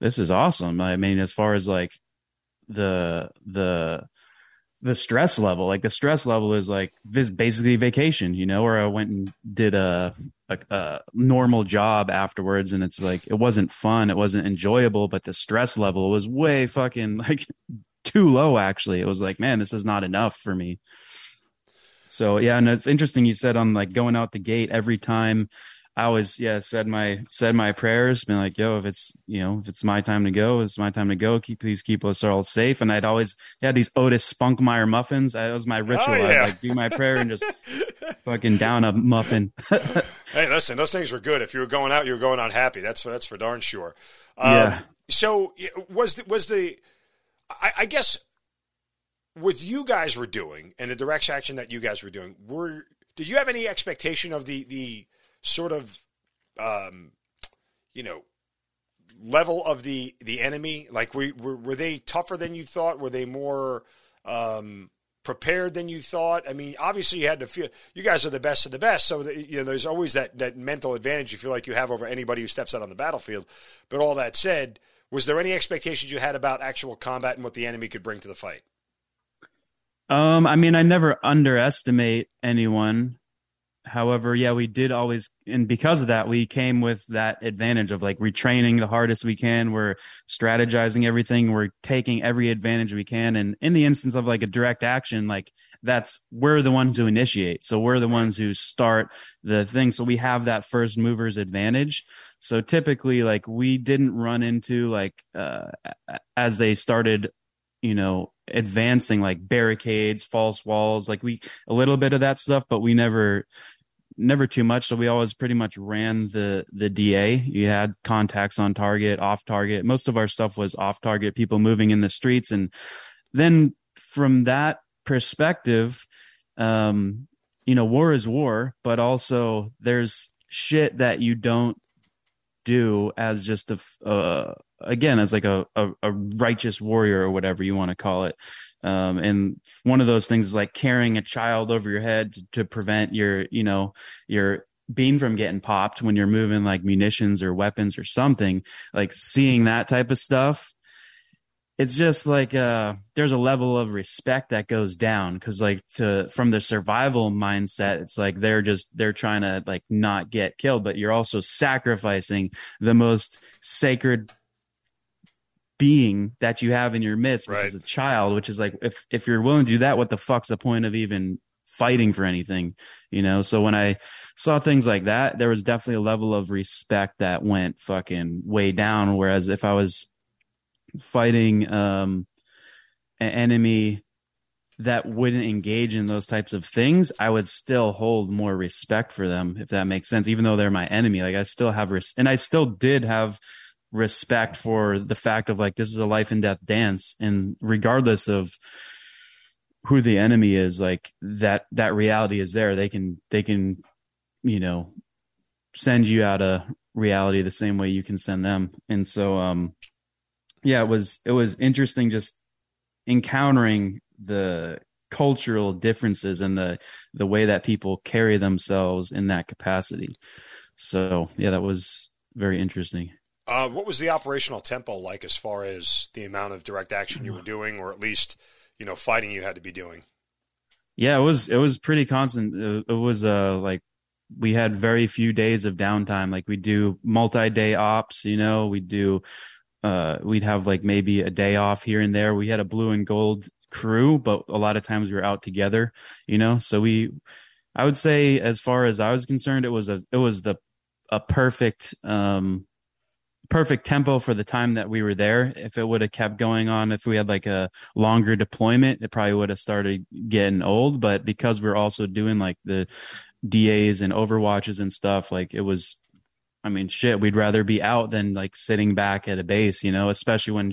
this is awesome. I mean as far as like the the the stress level like the stress level is like this basically vacation you know or i went and did a, a, a normal job afterwards and it's like it wasn't fun it wasn't enjoyable but the stress level was way fucking like too low actually. It was like man this is not enough for me. So yeah and it's interesting you said on like going out the gate every time I always yeah said my said my prayers, been like, yo, if it's you know if it's my time to go, it's my time to go. Keep please keep us all safe. And I'd always had these Otis Spunkmeyer muffins. That was my oh, ritual. Oh, yeah. I'd like do my prayer and just fucking down a muffin. hey, listen, those things were good. If you were going out, you were going out happy. That's for, that's for darn sure. Um, yeah. So was the, was the I, I guess what you guys were doing and the direct action that you guys were doing were did you have any expectation of the the sort of, um, you know, level of the the enemy? Like, were, were, they tougher than you thought? Were they more um, prepared than you thought? I mean, obviously you had to feel you guys are the best of the best, so that, you know there's always that that mental advantage you feel like you have over anybody who steps out on the battlefield. But all that said, was there any expectations you had about actual combat and what the enemy could bring to the fight? Um, I mean, I never underestimate anyone. However, yeah, we did always, and because of that, we came with that advantage of like retraining the hardest we can. We're strategizing everything. We're taking every advantage we can. And in the instance of like a direct action, like that's, we're the ones who initiate. So we're the ones who start the thing. So we have that first movers advantage. So typically, like we didn't run into like, uh, as they started you know advancing like barricades false walls like we a little bit of that stuff but we never never too much. So we always pretty much ran the the DA. You had contacts on target, off target. Most of our stuff was off target, people moving in the streets, and then from that perspective, um, you know, war is war, but also there's shit that you don't do as just a uh, again as like a, a, a righteous warrior or whatever you want to call it um, and one of those things is like carrying a child over your head to, to prevent your, you know, your bean from getting popped when you're moving like munitions or weapons or something. Like seeing that type of stuff it's just like uh there's a level of respect that goes down because like to from the survival mindset it's like they're just they're trying to like not get killed but you're also sacrificing the most sacred being that you have in your midst which Right. is a child which is like if if you're willing to do that what the fuck's the point of even fighting for anything you know so when i saw things like that there was definitely a level of respect that went fucking way down whereas if i was fighting um an enemy that wouldn't engage in those types of things i would still hold more respect for them if that makes sense even though they're my enemy. Like i still have res- and i still did have respect for the fact of like this is a life and death dance and regardless of who the enemy is like that that reality is there. They can they can you know send you out of reality the same way you can send them. And so um yeah it was it was interesting just encountering the cultural differences and the the way that people carry themselves in that capacity so yeah that was very interesting Uh, what was the operational tempo like as far as the amount of direct action you were doing, or at least you know fighting you had to be doing? Yeah, it was it was pretty constant. It, it was uh like we had very few days of downtime. Like we do multi-day ops, you know, we do uh we'd have like maybe a day off here and there. We had a blue and gold crew, but a lot of times we were out together, you know. So we I would say as far as I was concerned, it was a it was the a perfect um perfect tempo for the time that we were there. If it would have kept going on, if we had like a longer deployment, it probably would have started getting old. But because we're also doing like the DAs and overwatches and stuff, like it was I mean, shit, we'd rather be out than like sitting back at a base, you know, especially when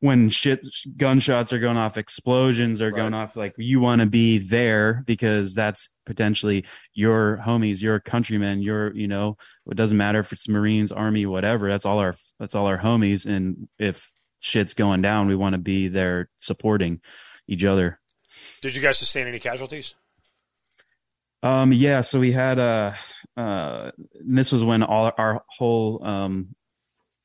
when shit gunshots are going off, explosions are going off, like you want to be there because that's potentially your homies, your countrymen, your, you know, it doesn't matter if it's Marines, Army, whatever. That's all our that's all our homies. And if shit's going down, we want to be there supporting each other. Did you guys sustain any casualties? Um, yeah, so we had uh uh this was when all our whole um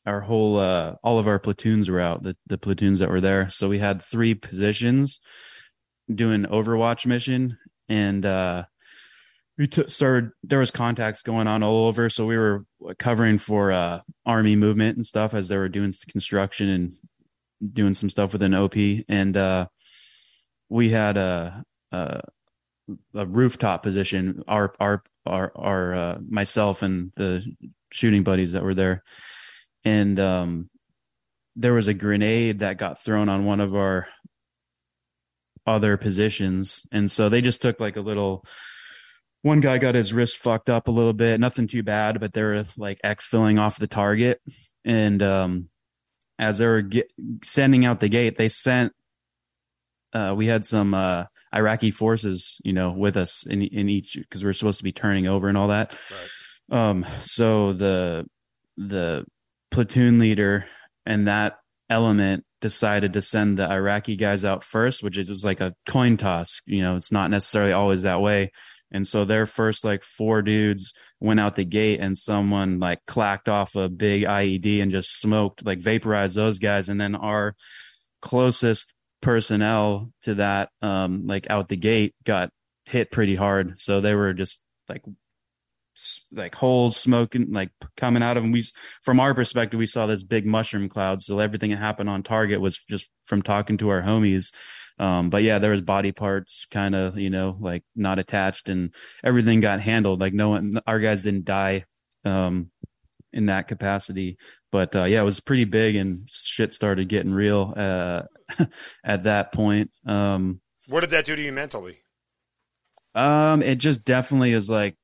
our whole uh all of our platoons were out, the the platoons that were there. So we had three positions doing Overwatch mission and uh we took started there was contacts going on all over so we were covering for uh army movement and stuff as they were doing construction and doing some stuff with an op and uh we had a a, a rooftop position. Our our our our uh myself and the shooting buddies that were there. And um there was a grenade that got thrown on one of our other positions. And so they just took like a little one guy got his wrist fucked up a little bit. Nothing too bad but they were like exfilling off the target. And um as they were get, sending out the gate they sent uh we had some uh iraqi forces you know with us in in each because we are supposed to be turning over and all that. Right. um so the the platoon leader and that element decided to send the iraqi guys out first which is was like a coin toss you know it's not necessarily always that way. And so their first like four dudes went out the gate and someone like clacked off a big ied and just smoked like vaporized those guys. And then our closest personnel to that um like out the gate got hit pretty hard. So they were just like like holes smoking like coming out of them we from our perspective we saw this big mushroom cloud. So everything that happened on target was just from talking to our homies. Um but yeah there was body parts kind of you know like not attached and everything got handled. Like no one our guys didn't die. Um in that capacity but uh yeah it was pretty big and shit started getting real uh at that point um What did that do to you mentally? um, it just definitely is like,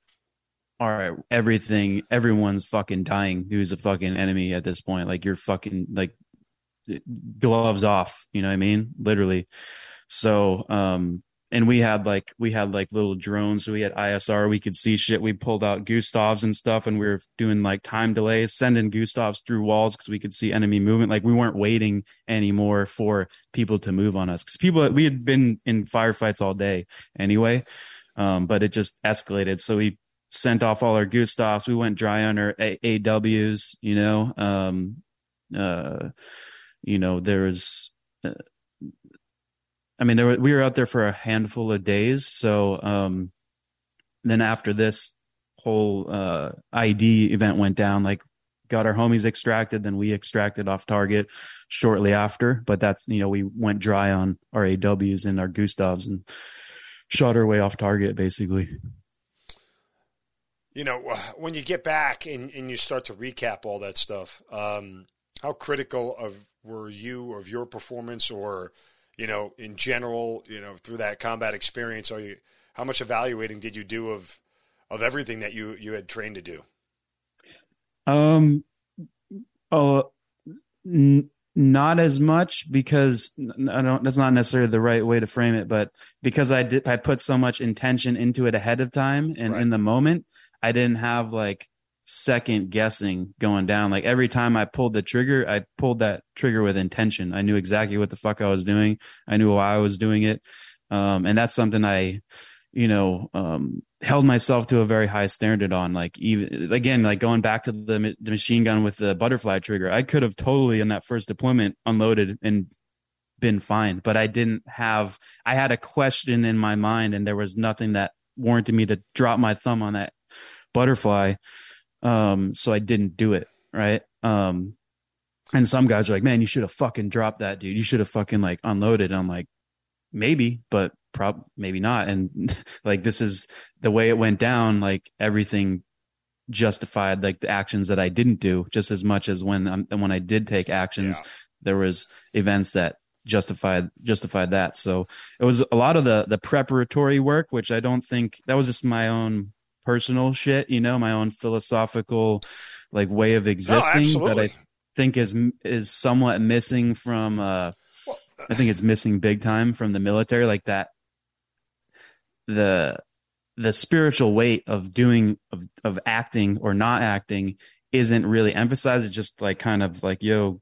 all right, everything, everyone's fucking dying. Who's a fucking enemy at this point? Like you're fucking like gloves off. You know what I mean? Literally. So, um, and we had like we had like little drones, so we had ISR. We could see shit. We pulled out Gustavs and stuff, and we were doing like time delays, sending Gustavs through walls because we could see enemy movement. Like we weren't waiting anymore for people to move on us because people we had been in firefights all day anyway um, but it just escalated. So we sent off all our Gustavs. We went dry on our A- AWs, you know. Um, uh, you know, there was I mean, were, we were out there for a handful of days. So um, then after this whole uh, ID event went down, like got our homies extracted, then we extracted off target shortly after. But that's you know we went dry on our AWs and our Gustavs and shot our way off target basically. You know, when you get back and, and you start to recap all that stuff, um, how critical of were you of your performance or you know, in general, you know, through that combat experience, are you how much evaluating did you do of of everything that you you had trained to do? Um, oh, n- not as much because I don't. That's not necessarily the right way to frame it, but because I did, I put so much intention into it ahead of time and right. in the moment, I didn't have like second guessing going down. Like every time I pulled the trigger, I pulled that trigger with intention. I knew exactly what the fuck I was doing. I knew why I was doing it. Um, and that's something I, you know, um, held myself to a very high standard on. Like even again, like going back to the, the machine gun with the butterfly trigger, I could have totally in that first deployment unloaded and been fine, but I didn't have. I had a question in my mind, and there was nothing that warranted me to drop my thumb on that butterfly um, so I didn't do it. Right. Um, and some guys are like, man, you should have fucking dropped that, dude. You should have fucking like unloaded. And I'm like, maybe, but prob maybe not. And like, this is the way it went down. Like everything justified like the actions that I didn't do just as much as when I'm, when I did take actions, yeah. there was events that justified justified that. So it was a lot of the the preparatory work, which I don't think that was just my own personal shit, you know, my own philosophical like way of existing that I think is is somewhat missing from uh well, I think it's missing big time from the military like that the the spiritual weight of doing of of acting or not acting isn't really emphasized. It's just like kind of like yo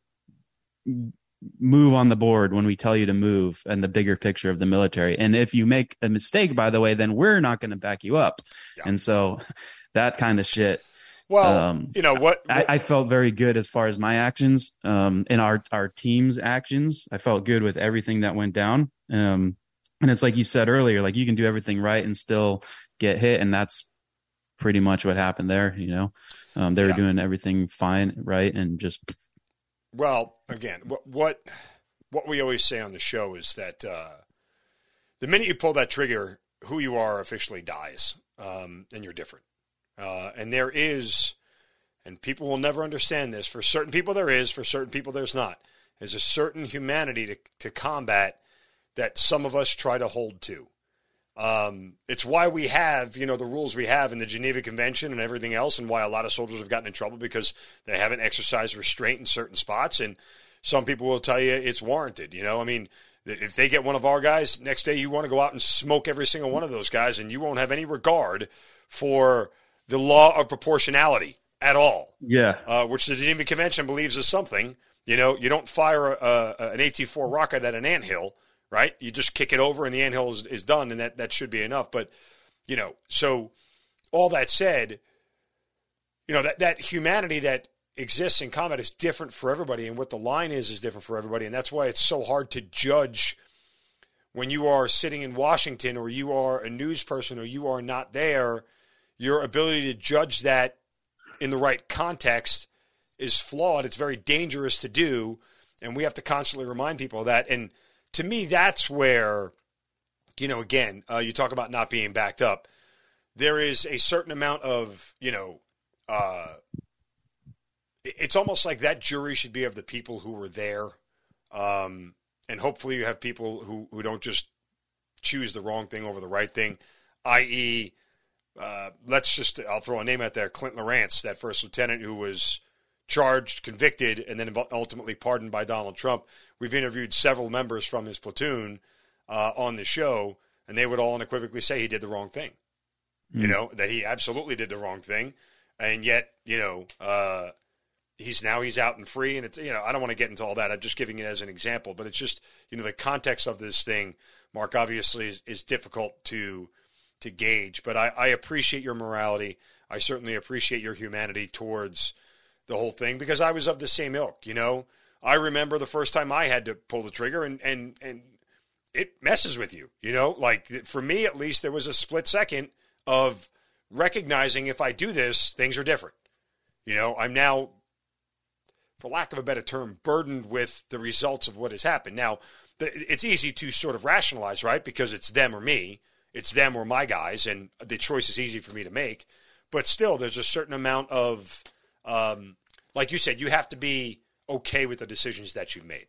move on the board when we tell you to move and the bigger picture of the military. And if you make a mistake, by the way, then we're not going to back you up. Yeah. And so that kind of shit. Well, um, you know what, what? I, I, felt very good as far as my actions, um, and our our team's actions. I felt good with everything that went down. Um, and it's like you said earlier, like you can do everything right and still get hit, and that's pretty much what happened there. You know, um, they were yeah. doing everything fine, right, and just well, again, what what what we always say on the show is that uh, the minute you pull that trigger, who you are officially dies, um, and you're different. Uh, and there is, and people will never understand this. For certain people, there is. For certain people, there's not. There's a certain humanity to, to combat that some of us try to hold to. Um, it's why we have, you know, the rules we have in the Geneva Convention and everything else, and why a lot of soldiers have gotten in trouble because they haven't exercised restraint in certain spots. And some people will tell you it's warranted. You know, I mean, if they get one of our guys, next day you want to go out and smoke every single one of those guys, and you won't have any regard for the law of proportionality at all. Yeah. Uh, which the Geneva Convention believes is something. You know, you don't fire a, a, an AT-4 rocket at an anthill right? You just kick it over and the anthill is, is done, and that, that should be enough. But, you know, so all that said, you know, that, that humanity that exists in combat is different for everybody, and what the line is is different for everybody. And that's why it's so hard to judge when you are sitting in Washington or you are a news person or you are not there, your ability to judge that in the right context is flawed. It's very dangerous to do. And we have to constantly remind people of that. And to me, that's where, you know, again, uh, you talk about not being backed up. There is a certain amount of, you know, uh, it's almost like that jury should be of the people who were there. Um, and hopefully you have people who, who don't just choose the wrong thing over the right thing, i.e., uh, let's just, I'll throw a name out there Clint Lorance, that first lieutenant who was charged, convicted, and then ultimately pardoned by Donald Trump. We've interviewed several members from his platoon uh, on the show, and they would all unequivocally say he did the wrong thing. Mm. You hmm. know that he absolutely did the wrong thing, and yet you know uh, he's now he's out and free, and it's you know I don't want to get into all that. I'm just giving it as an example, but it's just you know the context of this thing. Mark obviously is, is difficult to to gauge, but I, I appreciate your morality. I certainly appreciate your humanity towards the whole thing because I was of the same ilk, you know. I remember the first time I had to pull the trigger, and and and it messes with you. You know, like for me at least, there was a split second of recognizing if I do this, things are different. You know, I'm now, for lack of a better term, burdened with the results of what has happened. Now, it's easy to sort of rationalize, right? Because it's them or me, it's them or my guys, and the choice is easy for me to make. But still, there's a certain amount of, um, like you said, you have to be okay with the decisions that you've made.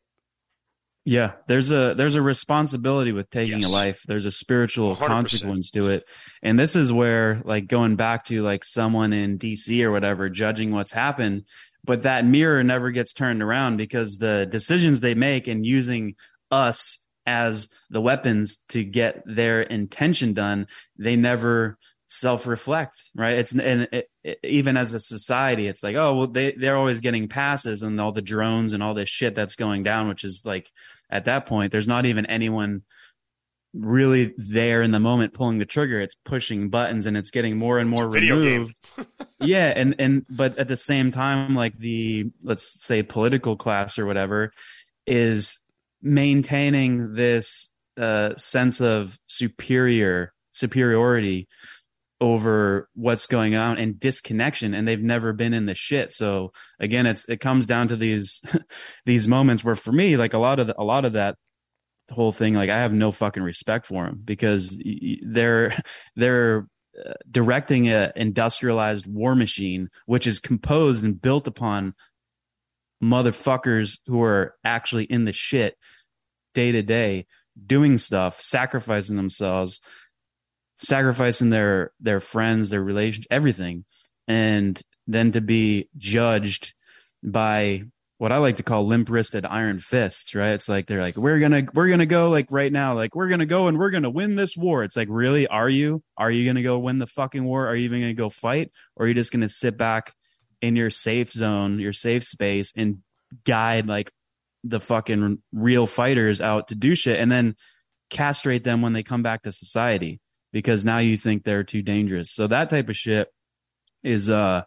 Yeah, there's a there's a responsibility with taking yes. a life. There's a spiritual 100%. consequence to it. And this is where like going back to like someone in DC or whatever judging what's happened, but that mirror never gets turned around because the decisions they make and using us as the weapons to get their intention done, they never self-reflect right? It's and it, it, even as a society it's like oh well they they're always getting passes and all the drones and all this shit that's going down which is like at that point there's not even anyone really there in the moment pulling the trigger. It's pushing buttons and it's getting more and more removed. Yeah and and but at the same time like the let's say political class or whatever is maintaining this uh, sense of superior superiority over what's going on and disconnection and they've never been in the shit. So again it's it comes down to these these moments where for me like a lot of the, a lot of that whole thing like i have no fucking respect for them because they're they're uh, directing a industrialized war machine which is composed and built upon motherfuckers who are actually in the shit day to day doing stuff sacrificing themselves sacrificing their their friends, their relations, everything, and then to be judged by what I like to call limp wristed iron fists, right? It's like they're like, we're gonna we're gonna go like right now, like we're gonna go and we're gonna win this war. It's like, really, are you? Are you gonna go win the fucking war? Are you even gonna go fight? Or are you just gonna sit back in your safe zone, your safe space, and guide like the fucking real fighters out to do shit and then castrate them when they come back to society? Because now you think they're too dangerous. So that type of shit is uh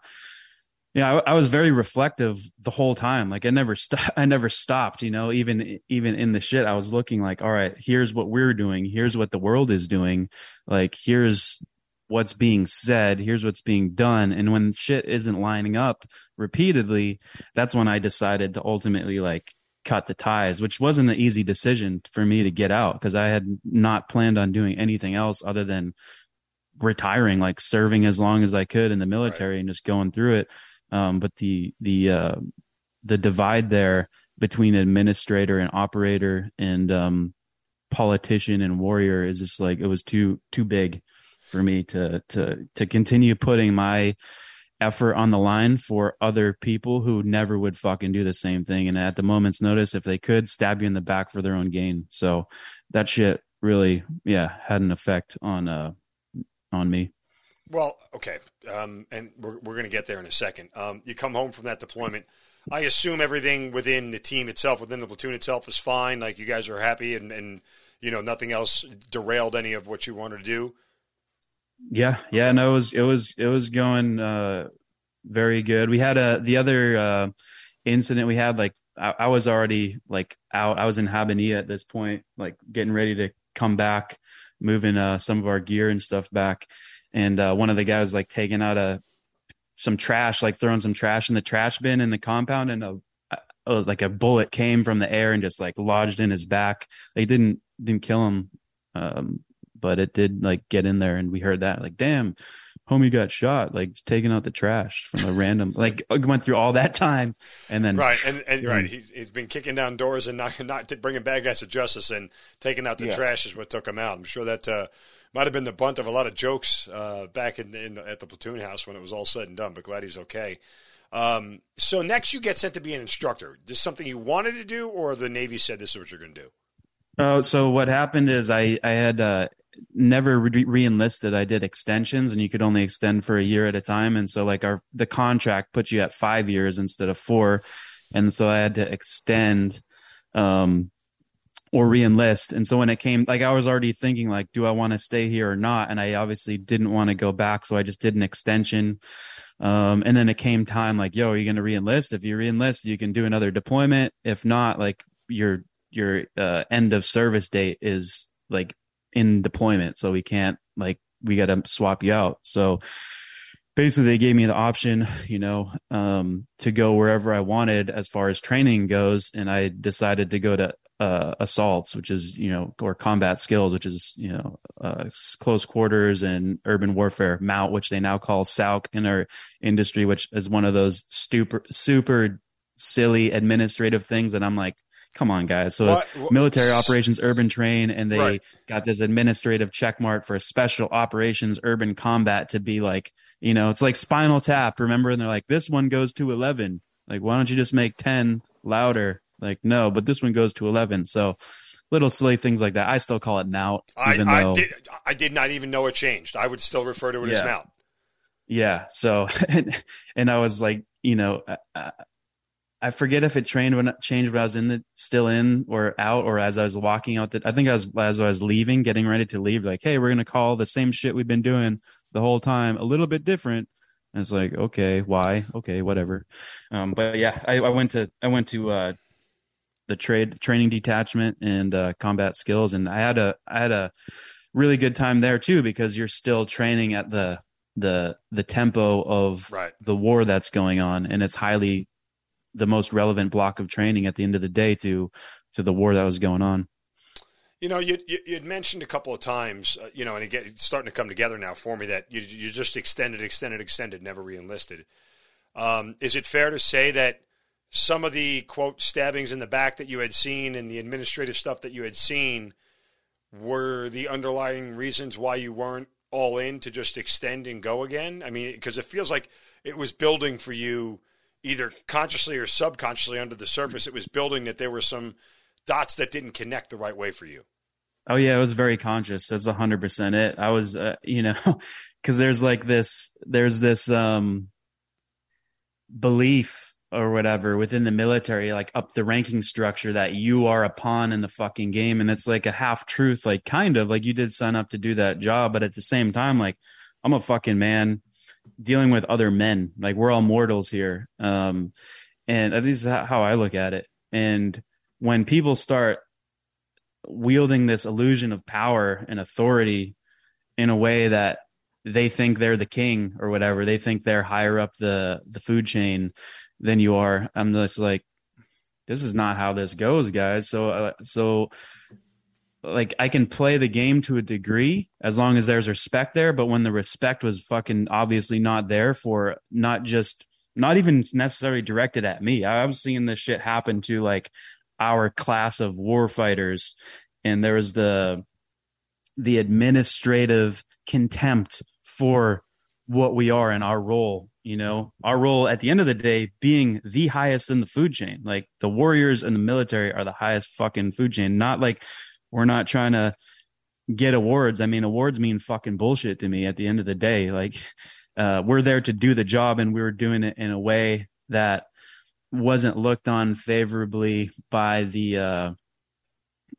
yeah, I, I, was very reflective the whole time. Like I never st- I never stopped, you know, even even in the shit I was looking like, all right, here's what we're doing, here's what the world is doing. Like here's what's being said, here's what's being done. And when shit isn't lining up repeatedly, that's when I decided to ultimately like cut the ties, which wasn't an easy decision for me to get out because I had not planned on doing anything else other than retiring, like serving as long as I could in the military right. and just going through it. Um, but the the uh, the divide there between administrator and operator and um, politician and warrior is just like it was too too big for me to to to continue putting my effort on the line for other people who never would fucking do the same thing. And at the moment's notice, if they could stab you in the back for their own gain. So that shit really, yeah, had an effect on, uh, on me. Well, okay. Um, and we're, we're going to get there in a second. Um, you come home from that deployment. I assume everything within the team itself, within the platoon itself is fine. Like you guys are happy and, and, you know, nothing else derailed any of what you wanted to do. Yeah, yeah, no, it was it was it was going uh, very good. We had a the other uh, incident we had like I, I, was already like out. I was in Habbaniyah at this point, like getting ready to come back, moving uh, some of our gear and stuff back, and uh, one of the guys like taking out a some trash, like throwing some trash in the trash bin in the compound, and a, a like a bullet came from the air and just like lodged in his back. Like didn't didn't kill him. Um, but it did like get in there and we heard that like damn homie got shot like taking out the trash from a random like went through all that time and then right and, and right he's, he's been kicking down doors and not not bringing bad guys to justice and taking out the yeah. trash is what took him out. I'm sure that uh, might have been the bunt of a lot of jokes uh, back in, in the, at the platoon house when it was all said and done but glad he's okay. Um, so next you get sent to be an instructor. This something you wanted to do or the navy said this is what you're going to do? Oh, so what happened is I I had uh, never re enlisted. I did extensions, and you could only extend for a year at a time. And so, like our the contract put you at five years instead of four, and so I had to extend, um, or re-enlist. And so when it came, like I was already thinking, like, do I want to stay here or not? And I obviously didn't want to go back, so I just did an extension. Um, and then it came time, like, yo, are you going to re-enlist? If you re-enlist, you can do another deployment. If not, like your your uh, end of service date is like in deployment, so we can't like we got to swap you out. So basically they gave me the option, you know, um, to go wherever I wanted as far as training goes. And I decided to go to uh, assaults, which is you know, or combat skills, which is you know, uh, close quarters and urban warfare. MOUT, which they now call SOUC in our industry, which is one of those super super silly administrative things that I'm like, come on, guys. So what, what, military operations urban terrain, and they right. got this administrative check mark for special operations urban combat to be like, you know, it's like Spinal Tap. Remember, and they're like, this one goes to eleven. Like, why don't you just make ten louder? Like, no, but this one goes to 11. So little silly things like that. I still call it MOUT. I, I did, I did not even know it changed. I would still refer to it yeah. as MOUT. Yeah. So, and, and I was like, you know, I, I forget if it trained when changed when I was in the still in or out or as I was walking out. That I think I was as I was leaving, getting ready to leave. Like, hey, we're gonna call the same shit we've been doing the whole time, a little bit different. And it's like, okay, why? Okay, whatever. Um, but yeah, I, I went to I went to uh, the trade training detachment and uh, combat skills, and I had a I had a really good time there too because you're still training at the the the tempo of right. the war that's going on, and it's highly the most relevant block of training at the end of the day to to the war that was going on. You know, you you had mentioned a couple of times, uh, you know, and again, it's starting to come together now for me that you you just extended, extended, extended, never reenlisted. Um, is it fair to say that some of the quote stabbings in the back that you had seen and the administrative stuff that you had seen were the underlying reasons why you weren't all in to just extend and go again? I mean, because it feels like it was building for you either consciously or subconsciously under the surface. It was building that there were some dots that didn't connect the right way for you. Oh yeah, it was very conscious. That's a hundred percent it. I was, uh, you know, because there's like this, there's this um belief or whatever within the military, like up the ranking structure that you are a pawn in the fucking game. And it's like a half truth, like kind of like you did sign up to do that job. But at the same time, like I'm a fucking man dealing with other men. Like we're all mortals here. Um, and this is how I look at it. And when people start wielding this illusion of power and authority in a way that they think they're the king or whatever, they think they're higher up the the food chain than you are. I'm just like, this is not how this goes, guys. So, uh, so like I can play the game to a degree as long as there's respect there. But when the respect was fucking obviously not there for not just, not even necessarily directed at me, I was seeing this shit happen to like our class of war fighters. And there was the, the administrative contempt for what we are and our role you know our role at the end of the day being the highest in the food chain like the warriors and the military are the highest fucking food chain not like we're not trying to get awards. I mean awards mean fucking bullshit to me at the end of the day. Like uh, we're there to do the job and we were doing it in a way that wasn't looked on favorably by the uh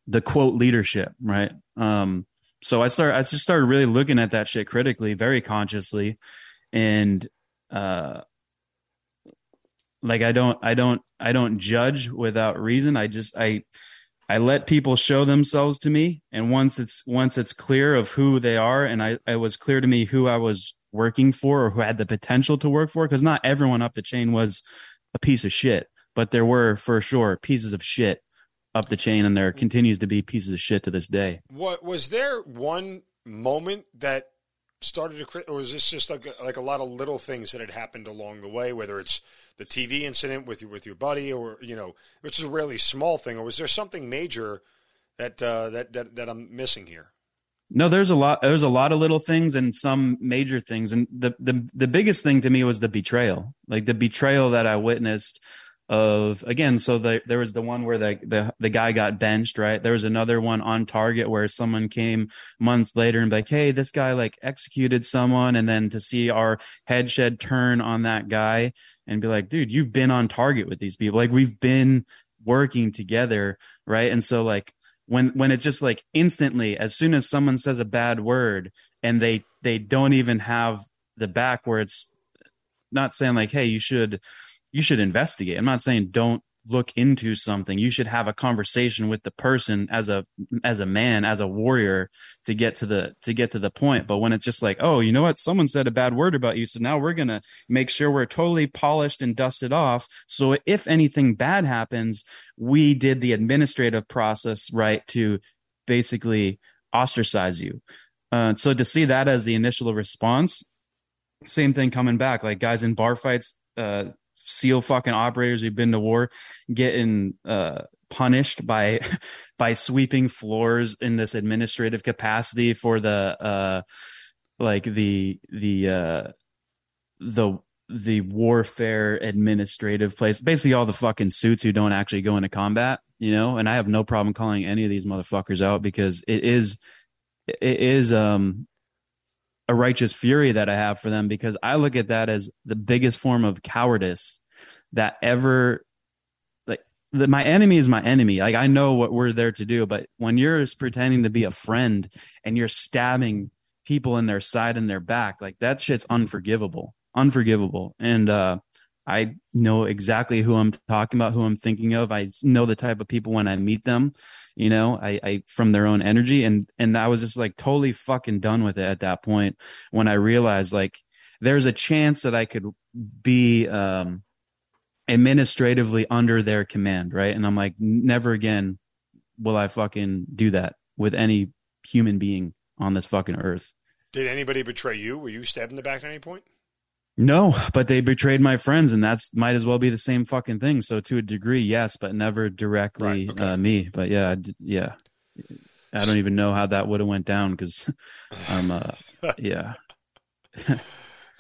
the quote leadership right? Um so I started, I just started really looking at that shit critically, very consciously, and uh, like I don't, I don't, I don't judge without reason. I just, I, I let people show themselves to me, and once it's once it's clear of who they are, and I, it was clear to me who I was working for or who had the potential to work for, because not everyone up the chain was a piece of shit, but there were for sure pieces of shit up the chain, and there continues to be pieces of shit to this day. What was there one moment that started to, or was this just like a, like a lot of little things that had happened along the way? Whether it's the TV incident with your with your buddy, or you know, which is a really small thing, or was there something major that uh, that that that I'm missing here? No, there's a lot. There's a lot of little things and some major things, and the the the biggest thing to me was the betrayal, like the betrayal that I witnessed of again so the, there was the one where the, the the guy got benched right? There was another one on target where someone came months later and be like hey this guy like executed someone. And then to see our head shed turn on that guy and be like dude you've been on target with these people. Like we've been working together right? And so like when when it's just like instantly as soon as someone says a bad word and they they don't even have the back where it's not saying like hey you should you should investigate. I'm not saying don't look into something. You should have a conversation with the person as a as a man as a warrior to get to the to get to the point. But when it's just like oh you know what? Someone said a bad word about you. So now we're going to make sure we're totally polished and dusted off. So if anything bad happens we did the administrative process right to basically ostracize you. Uh, so to see that as the initial response same thing coming back. Like guys in bar fights uh, SEAL fucking operators who've been to war getting uh, punished by by sweeping floors in this administrative capacity for the uh, like the the uh, the the warfare administrative place. Basically all the fucking suits who don't actually go into combat you know? And i have no problem calling any of these motherfuckers out because it is it is um a righteous fury that I have for them because I look at that as the biggest form of cowardice that ever like the, my enemy is my enemy. Like I know what we're there to do, but when you're pretending to be a friend and you're stabbing people in their side and their back, like that shit's unforgivable, unforgivable. And uh, I know exactly who I'm talking about, who I'm thinking of. I know the type of people when I meet them, you know, I, I from their own energy. And and I was just like totally fucking done with it at that point when I realized like there's a chance that I could be um administratively under their command, right? And I'm like, never again will I fucking do that with any human being on this fucking earth. Did anybody betray you? Were you stabbed in the back at any point? No, but they betrayed my friends, and that's might as well be the same fucking thing. So to a degree, yes, but never directly right, okay. uh, me. But yeah, yeah, I don't even know how that would have went down because I'm, uh, yeah.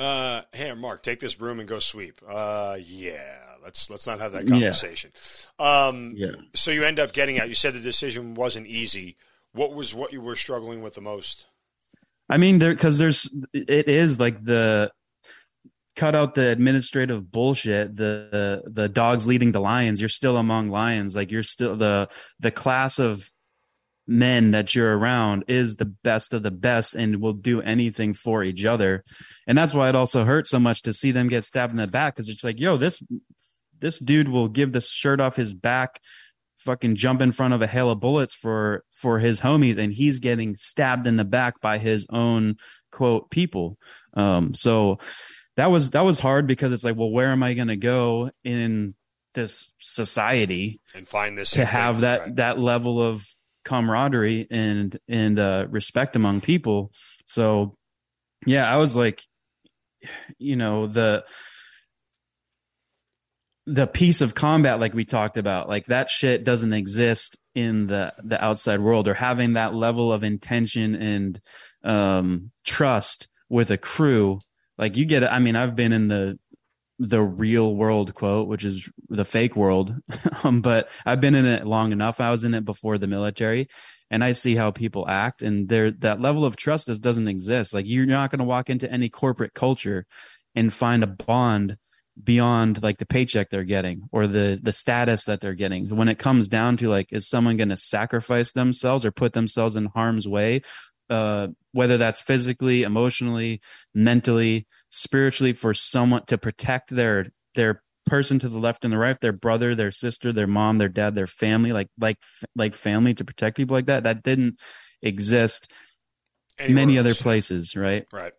uh, hey, Mark, take this broom and go sweep. Uh, yeah, let's let's not have that conversation. Yeah. Um, yeah. So you end up getting out. You said the decision wasn't easy. What was what you were struggling with the most? I mean, there because there's it is like the cut out the administrative bullshit the, the, the dogs leading the lions you're still among lions. Like you're still the the class of men that you're around is the best of the best and will do anything for each other. And that's why it also hurts so much to see them get stabbed in the back because it's like yo this this dude will give the shirt off his back fucking jump in front of a hail of bullets for for his homies and he's getting stabbed in the back by his own quote people. Um so that was that was hard because it's like, well, where am I going to go in this society and find this to have things, that right. that level of camaraderie and and uh, respect among people? So, yeah, I was like, you know, the the piece of combat like we talked about like that shit doesn't exist in the the outside world or having that level of intention and um trust with a crew like you get i mean i've been in the the real world quote which is the fake world. Um, but i've been in it long enough. I was in it before the military and i see how people act and there that level of trust just doesn't exist. Like you're not going to walk into any corporate culture and find a bond beyond like the paycheck they're getting or the the status that they're getting. When it comes down to like is someone going to sacrifice themselves or put themselves in harm's way uh, whether that's physically, emotionally, mentally, spiritually, for someone to protect their their person to the left and the right, their brother, their sister, their mom, their dad, their family, like like like family to protect people like that. That didn't exist Anywhere many else. other places, right? Right.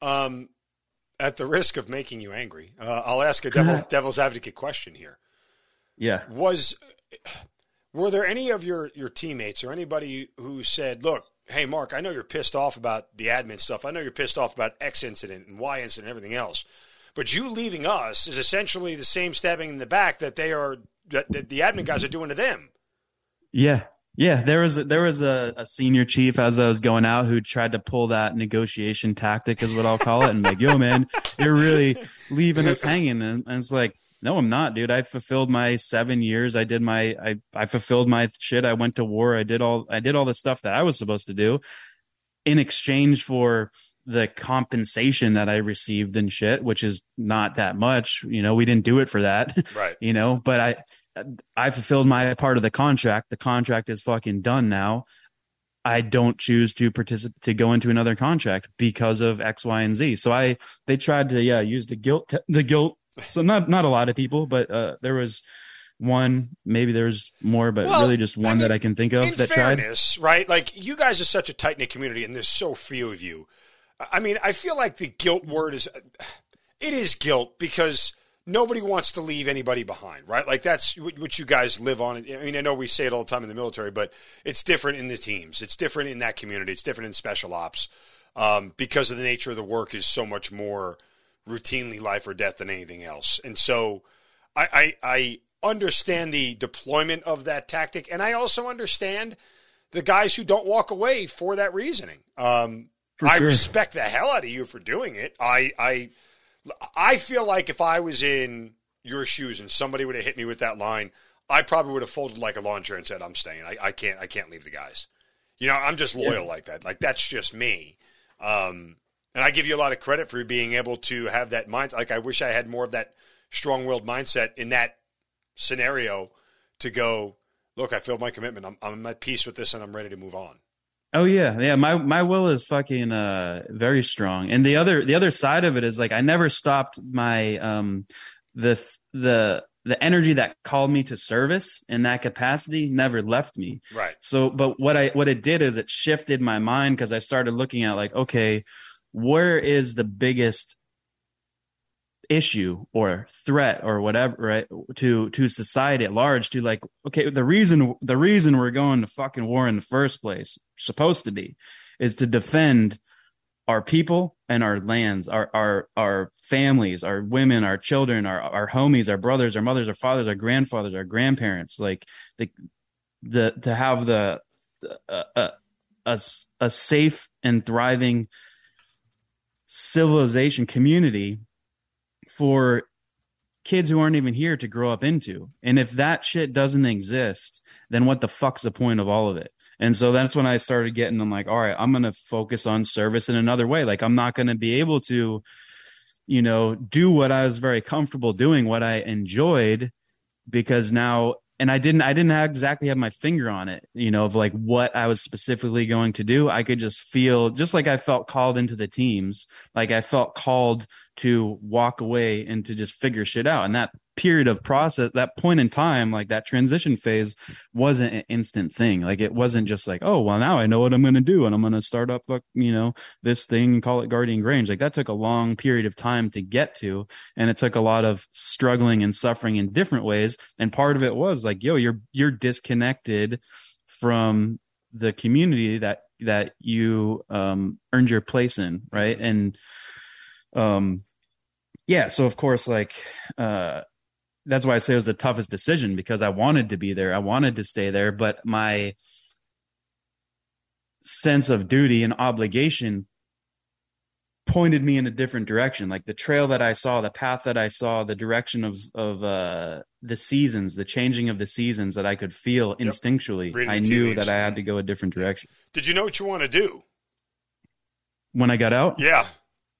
Um, at the risk of making you angry, uh, I'll ask a devil, devil's advocate question here. Yeah. Was were there any of your your teammates or anybody who said, "Look, hey, Mark, I know you're pissed off about the admin stuff. I know you're pissed off about X incident and Y incident and everything else. But you leaving us is essentially the same stabbing in the back that they are that, that the admin guys are doing to them. Yeah. Yeah, there was a, there was a, a, senior chief as I was going out who tried to pull that negotiation tactic, is what I'll call it, and like, yo, man, you're really leaving us hanging, and, and it's like, no, I'm not, dude. I fulfilled my seven years. I did my, I, I fulfilled my shit. I went to war. I did all, I did all the stuff that I was supposed to do in exchange for the compensation that I received and shit, which is not that much. You know, we didn't do it for that. Right. you know, but I, I fulfilled my part of the contract. The contract is fucking done now. I don't choose to participate to go into another contract because of X, Y, and Z. So I they tried to yeah use the guilt the guilt. So not not a lot of people, but uh, there was one maybe there's more but well, really just one I mean, that i can think of that fairness, tried right like you guys are such a tight-knit community and there's so few of you i mean i feel like the guilt word is it is guilt because nobody wants to leave anybody behind, right? Like that's what you guys live on. I mean, I know we say it all the time in the military, but it's different in the teams. It's different in that community. It's different in special ops um, because of the nature of the work is so much more routinely life or death than anything else. And so I, I, I understand the deployment of that tactic, and I also understand the guys who don't walk away for that reasoning. Um, I sure. respect the hell out of you for doing it. I, I I feel like if I was in your shoes and somebody would have hit me with that line, I probably would have folded like a lawn chair and said, "I'm staying. I, I can't. I can't leave the guys." You know, I'm just loyal yeah. like that. Like that's just me. Um, and I give you a lot of credit for being able to have that mind. Like I wish I had more of that strong-willed mindset in that scenario to go. Look, I filled my commitment. I'm, I'm at peace with this, and I'm ready to move on. Oh yeah, yeah. My my will is fucking uh very strong, and the other the other side of it is like I never stopped my um the the the energy that called me to service in that capacity never left me. Right. So, but what I what it did is it shifted my mind because I started looking at like, okay, where is the biggest issue or threat or whatever right to to society at large to like okay the reason the reason we're going to fucking war in the first place supposed to be is to defend our people and our lands our our our families our women our children our our homies our brothers our mothers our fathers our grandfathers our grandparents like the the to have the uh, uh, a a safe and thriving civilization community for kids who aren't even here to grow up into. And if that shit doesn't exist, then what the fuck's the point of all of it? And so that's when I started getting, I'm like, all right, I'm going to focus on service in another way. Like, I'm not going to be able to, you know, do what I was very comfortable doing, what I enjoyed, because now and I didn't I didn't exactly have my finger on it, you know, of like what I was specifically going to do. I could just feel just like I felt called into the teams, like I felt called to walk away and to just figure shit out. And that period of process, that point in time, like that transition phase wasn't an instant thing. Like it wasn't just like, oh, well, now I know what I'm going to do and I'm going to start up, you know, this thing, call it Guardian Grange. Like that took a long period of time to get to. And it took a lot of struggling and suffering in different ways. And part of it was like, yo, you're, you're disconnected from the community that, that you, um, earned your place in. Right. And, um, yeah. So of course, like, uh, that's why I say it was the toughest decision because I wanted to be there. I wanted to stay there, but my sense of duty and obligation pointed me in a different direction. Like the trail that I saw, the path that I saw, the direction of of uh, the seasons, the changing of the seasons that I could feel yep. instinctually. I knew that I had to go a different direction. Did you know what you want to do when I got out? Yeah.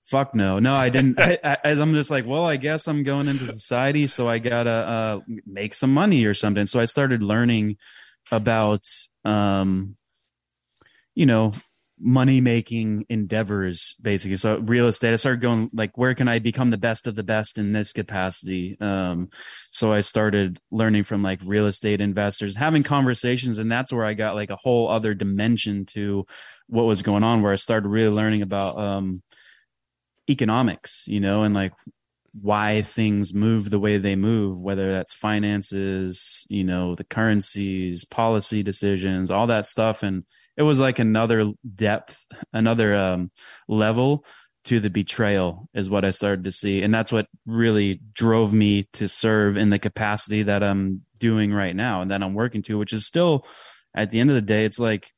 Fuck no, no, I didn't. I, I, i'm just like, well, I guess I'm going into society, so I gotta uh, make some money or something. So I started learning about, um, you know, money making endeavors basically so real estate i started going like where can i become the best of the best in this capacity um so i started learning from like real estate investors having conversations and that's where i got like a whole other dimension to what was going on where i started really learning about um economics, you know, and like why things move the way they move, whether that's finances, you know, the currencies, policy decisions, all that stuff. And it was like another depth, another um, level to the betrayal is what I started to see. And that's what really drove me to serve in the capacity that I'm doing right now and that I'm working to, which is still at the end of the day, it's like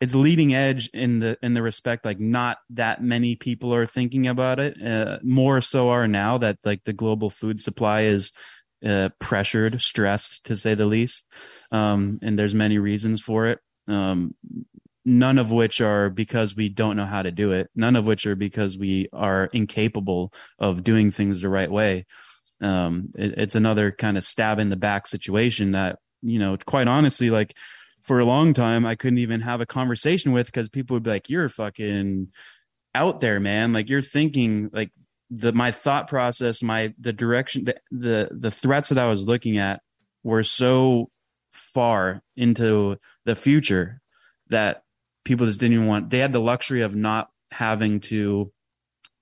it's leading edge in the in the respect like not that many people are thinking about it uh, more so are now that like the global food supply is uh, pressured stressed to say the least um, and there's many reasons for it. Um, none of which are because we don't know how to do it. None of which are because we are incapable of doing things the right way. Um, it, it's another kind of stab in the back situation that you know, quite honestly, like for a long time, I couldn't even have a conversation with because people would be like, "You're fucking out there, man. Like you're thinking like the my thought process, my the direction, the the, the threats that I was looking at were so far into the future that people just didn't even want. They had the luxury of not having to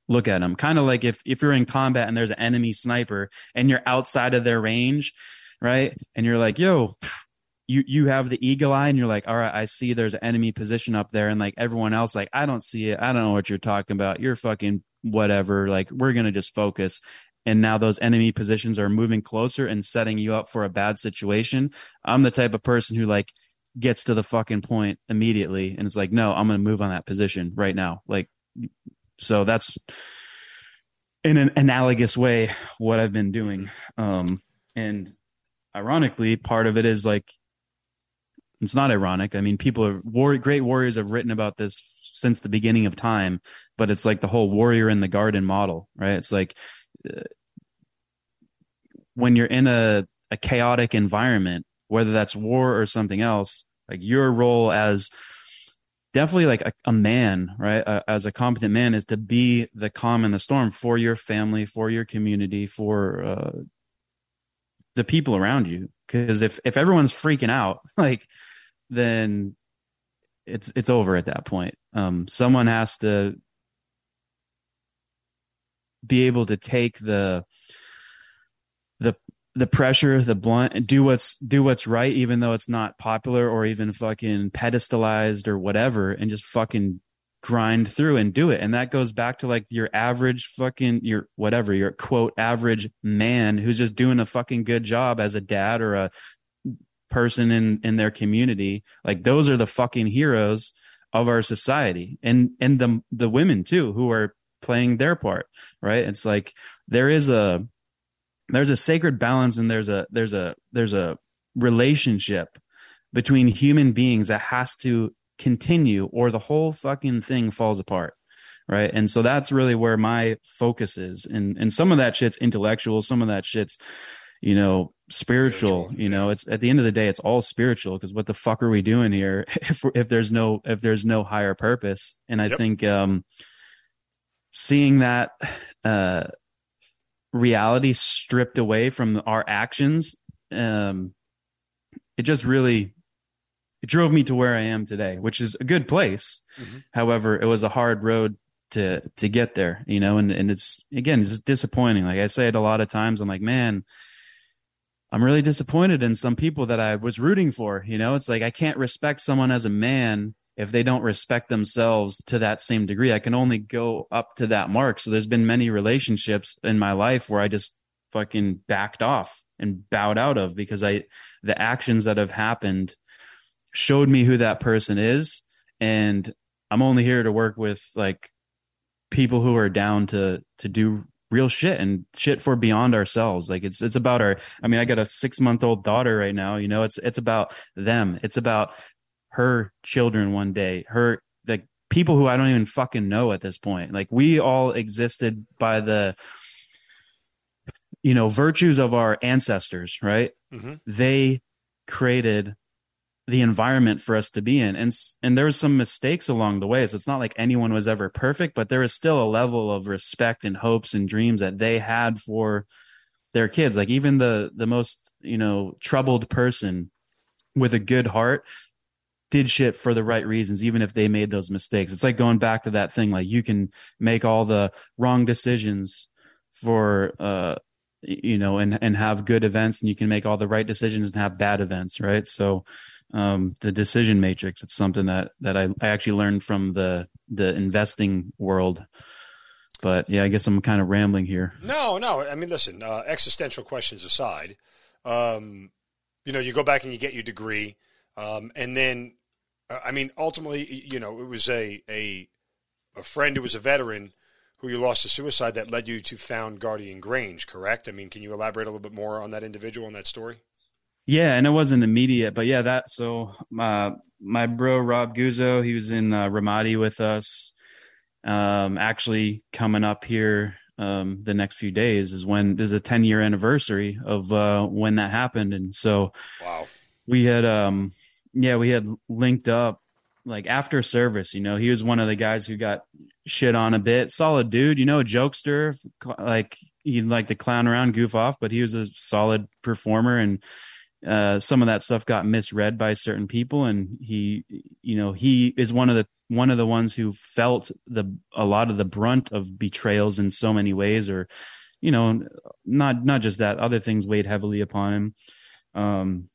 look at them. Kind of like if if you're in combat and there's an enemy sniper and you're outside of their range, right? And you're like, "Yo." You you have the eagle eye and you're like, all right, I see there's an enemy position up there, and like everyone else, like I don't see it. I don't know what you're talking about. You're fucking whatever. Like we're gonna just focus and now those enemy positions are moving closer and setting you up for a bad situation. I'm the type of person who like gets to the fucking point immediately and it's like, no, I'm to move on that position right now. Like, so that's in an analogous way what I've been doing. Um, and ironically, part of it is like, it's not ironic. I mean, people are war, great warriors have written about this since the beginning of time, but it's like the whole warrior in the garden model, right? It's like when you're in a, a chaotic environment, whether that's war or something else, like your role as definitely like a, a man, right? Uh, as a competent man is to be the calm in the storm for your family, for your community, for uh, the people around you. Because if if everyone's freaking out, like then it's it's over at that point. Um, someone has to be able to take the the the pressure, the blunt, and do what's do what's right, even though it's not popular or even fucking pedestalized or whatever, and just fucking grind through and do it. And that goes back to like your average fucking your whatever your quote average man who's just doing a fucking good job as a dad or a person in in their community. Like those are the fucking heroes of our society, and and the the women too who are playing their part. Right? It's like there is a there's a sacred balance and there's a there's a there's a relationship between human beings that has to continue or the whole fucking thing falls apart right? And so that's really where my focus is. And and some of that shit's intellectual some of that shit's you know spiritual, spiritual you know? it's at the end of the day it's all spiritual because what the fuck are we doing here if if there's no if there's no higher purpose? And i yep. think um seeing that uh reality stripped away from our actions um it just really it drove me to where i am today which is a good place mm-hmm. however it was a hard road to to get there you know and and it's again it's disappointing like i say it a lot of times i'm like man i'm really disappointed in some people that i was rooting for you know it's like i can't respect someone as a man if they don't respect themselves to that same degree. I can only go up to that mark. So there's been many relationships in my life where I just fucking backed off and bowed out of because I the actions that have happened showed me who that person is and I'm only here to work with like people who are down to to do real shit and shit for beyond ourselves like it's it's about our i mean i got a 6 month old daughter right now you know it's it's about them it's about her children one day, her like people who I don't even fucking know at this point. Like we all existed by the you know virtues of our ancestors, right? Mm-hmm. They created the environment for us to be in and and there was some mistakes along the way so it's not like anyone was ever perfect but there was still a level of respect and hopes and dreams that they had for their kids like even the the most you know troubled person with a good heart did shit for the right reasons, even if they made those mistakes. It's like going back to that thing, like you can make all the wrong decisions for, uh, you know, and, and have good events and you can make all the right decisions and have bad events. Right. So, um, the decision matrix, it's something that, that I, I actually learned from the, the investing world. But yeah, I guess I'm kind of rambling here. No, no. I mean, listen, uh, existential questions aside, um, you know, you go back and you get your degree. Um, and then uh, I mean, ultimately, you know, it was a, a a friend who was a veteran who you lost to suicide that led you to found Guardian Grange, correct? I mean, can you elaborate a little bit more on that individual and that story? Yeah, and it wasn't immediate, but yeah, that so uh, my bro Rob Guzzo, he was in uh, Ramadi with us. Um, actually coming up here um, the next few days is when there's a 10 year anniversary of uh, when that happened. And so wow. we had, um, yeah, we had linked up like after service, you know, he was one of the guys who got shit on a bit. Solid dude, you know, a jokester, like he'd like to clown around, goof off, but he was a solid performer and uh, some of that stuff got misread by certain people and he you know he is one of the one of the ones who felt the a lot of the brunt of betrayals in so many ways or you know not not just that other things weighed heavily upon him um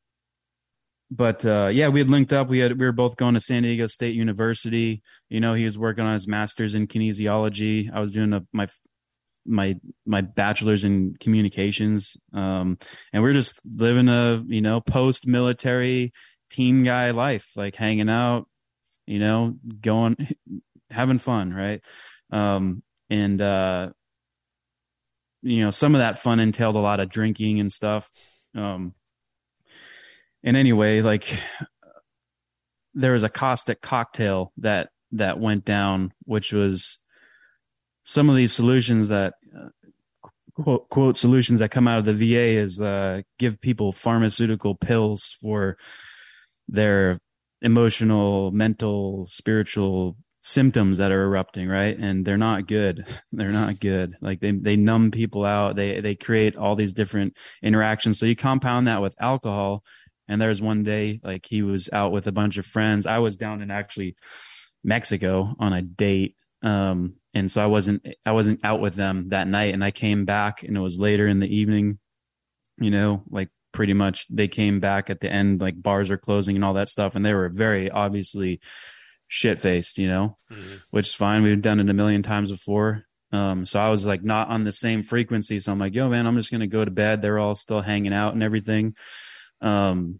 but uh, yeah, we had linked up. We had we were both going to San Diego State University. You know, he was working on his master's in kinesiology. I was doing my my my bachelor's in communications um and we're just living a you know post military team guy life like hanging out you know going having fun right? Um and uh you know some of that fun entailed a lot of drinking and stuff. Um and anyway like there was a caustic cocktail that that went down which was some of these solutions that quote, quote solutions that come out of the VA is uh, give people pharmaceutical pills for their emotional, mental, spiritual symptoms that are erupting, right? And they're not good. They're not good. Like they they numb people out. They they create all these different interactions. So you compound that with alcohol. And there's one day like he was out with a bunch of friends. I was down in actually Mexico on a date um, and so I wasn't I wasn't out with them that night, and I came back, and it was later in the evening. You know, like pretty much they came back at the end, like bars are closing and all that stuff, and they were very obviously shit faced. You know, mm-hmm. which is fine. We've done it a million times before. Um, so I was like not on the same frequency. So I'm like, yo, man, I'm just gonna go to bed. They're all still hanging out and everything. Um,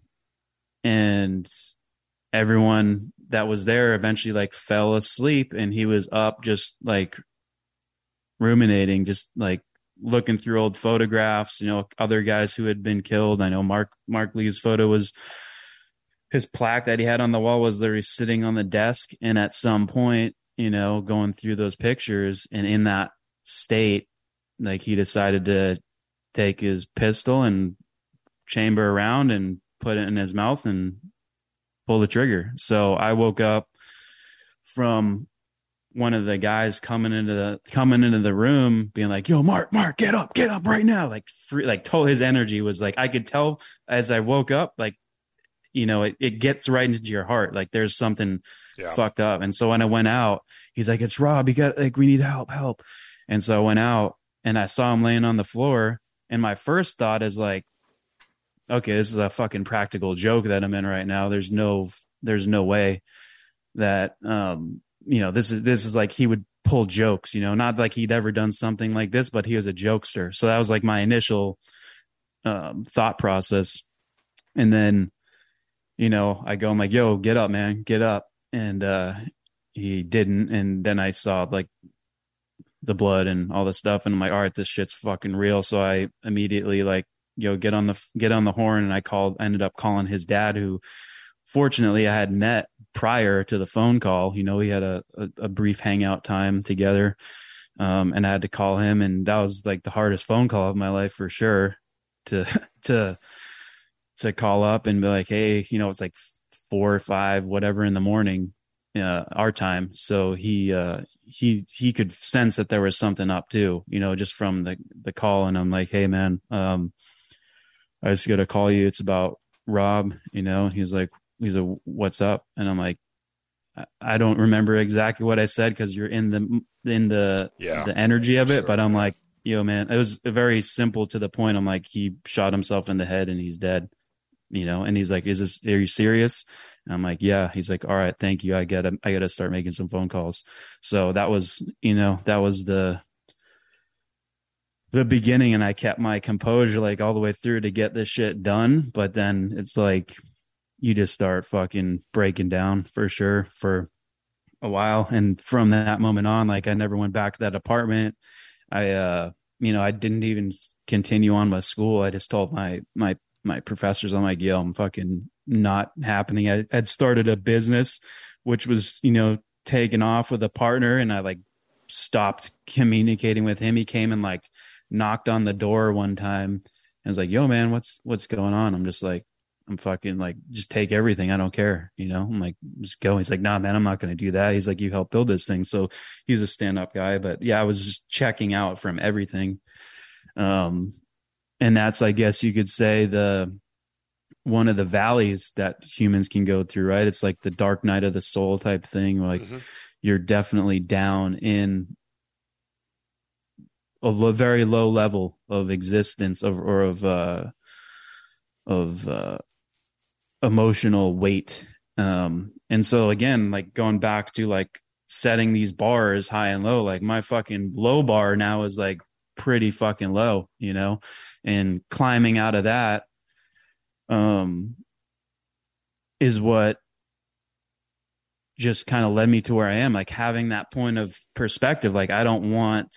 and everyone that was there eventually like fell asleep and he was up just like ruminating just like looking through old photographs you know other guys who had been killed. I know mark Marc Lee's photo was his plaque that he had on the wall was there. Literally sitting on the desk and at some point you know going through those pictures and in that state like he decided to take his pistol and chamber around and put it in his mouth and pull the trigger. So I woke up from one of the guys coming into the coming into the room being like yo mark mark get up get up right now. Like free like told his energy was like i could tell as i woke up like you know it, it gets right into your heart. Like there's something yeah. fucked up. And so when i went out he's like it's rob. You got like we need help help. And so i went out and i saw him laying on the floor. And my first thought is like okay, this is a fucking practical joke that I'm in right now. There's no, there's no way that, um, you know, this is, this is like he would pull jokes, you know, not like he'd ever done something like this, but he was a jokester. So that was like my initial, um, thought process. And then, you know, I go, I'm like, yo, get up, man, get up. And, uh, he didn't. And then I saw like the blood and all the stuff. And I'm like, all right, this shit's fucking real. So I immediately like you know get on the get on the horn. And i called ended up calling his dad who fortunately i had met prior to the phone call. You know we had a, a, a brief hangout time together. Um, and i had to call him and that was like the hardest phone call of my life for sure to to to call up and be like hey you know it's like four or five whatever in the morning uh, our time. So he uh he he could sense that there was something up too you know just from the the call. And i'm like hey man um I just got to call you. It's about Rob, you know, he's like, he's a, what's up? And I'm like, I don't remember exactly what I said because you're in the, in the, yeah, the energy of it. Sure. But I'm like, yo, man, it was very simple to the point. I'm like, he shot himself in the head and he's dead, you know? And he's like, is this, are you serious? And I'm like, yeah. He's like, all right, thank you. I gotta, I gotta start making some phone calls. So that was, you know, that was the, the beginning and I kept my composure like all the way through to get this shit done. But then it's like you just start fucking breaking down for sure for a while. And from that moment on, like I never went back to that apartment. I, uh, you know, I didn't even continue on with school. I just told my, my, my professors, I'm like, yo, I'm fucking not happening. I had started a business, which was, you know, taken off with a partner and I like stopped communicating with him. He came and like knocked on the door one time and was like, "Yo, man, what's what's going on?" I'm just like, "I'm fucking like, just take everything. I don't care." You know, I'm like, "Just go." He's like, "Nah, man, I'm not going to do that." He's like, "You helped build this thing," so he's a stand up guy. But yeah, I was just checking out from everything. Um, and that's, I guess, you could say the one of the valleys that humans can go through. Right? It's like the dark night of the soul type thing. Like mm-hmm. you're definitely down in a very low level of existence of or of uh of uh emotional weight. Um and so again like going back to like setting these bars high and low like my fucking low bar now is like pretty fucking low you know? And climbing out of that um is what just kind of led me to where I am like having that point of perspective like I don't want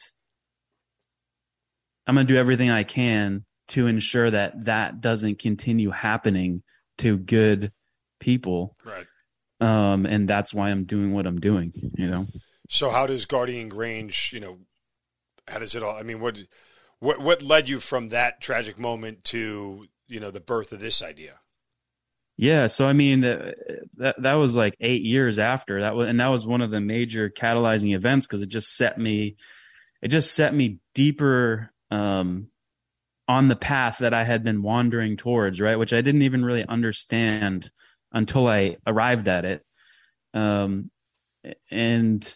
I'm going to do everything I can to ensure that that doesn't continue happening to good people. Right. Um, and that's why I'm doing what I'm doing, you know? So how does Guardian Grange, you know, how does it all, I mean, what, what, what led you from that tragic moment to, you know, the birth of this idea? Yeah, so I mean uh, that that was like 8 years after that was and that was one of the major catalyzing events cuz it just set me it just set me deeper um, on the path that I had been wandering towards, right? Which I didn't even really understand until I arrived at it. Um, and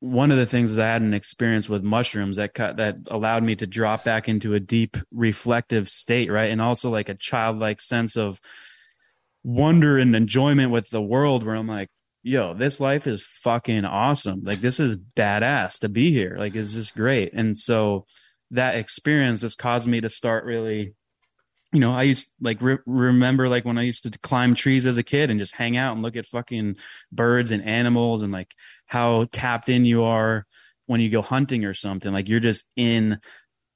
one of the things is I had an experience with mushrooms that cut, that allowed me to drop back into a deep reflective state, right? And also like a childlike sense of wonder and enjoyment with the world where I'm like, yo, this life is fucking awesome. Like this is badass to be here. Like it's just great. And so that experience has caused me to start really you know, I used like re- remember like when I used to climb trees as a kid and just hang out and look at fucking birds and animals and like how tapped in you are when you go hunting or something. Like you're just in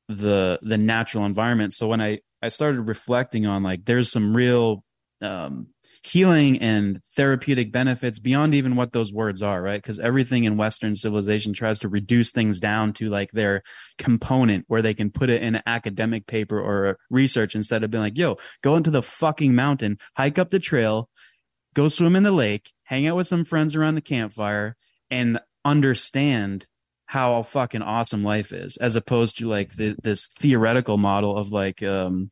the the natural environment. So when I I started reflecting on like there's some real um healing and therapeutic benefits beyond even what those words are, right? Because everything in Western civilization tries to reduce things down to like their component where they can put it in an academic paper or research instead of being like, yo, go into the fucking mountain, hike up the trail, go swim in the lake, hang out with some friends around the campfire, and understand how fucking awesome life is as opposed to like the, this theoretical model of like um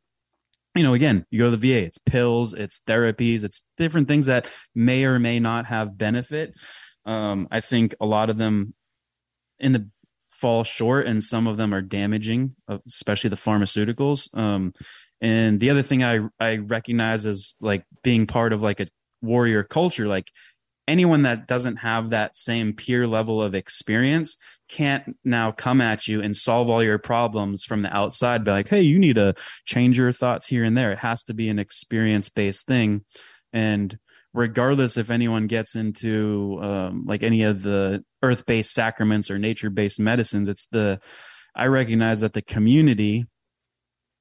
you know, again, you go to the VA, it's pills, it's therapies, it's different things that may or may not have benefit. Um, I think a lot of them in the fall short and some of them are damaging, uh, especially the pharmaceuticals. Um, and the other thing I, I recognize as like being part of like a warrior culture, like anyone that doesn't have that same peer level of experience can't now come at you and solve all your problems from the outside be like hey you need to change your thoughts here and there. It has to be an experience based thing. And regardless if anyone gets into um, like any of the earth based sacraments or nature based medicines it's the i recognize that the community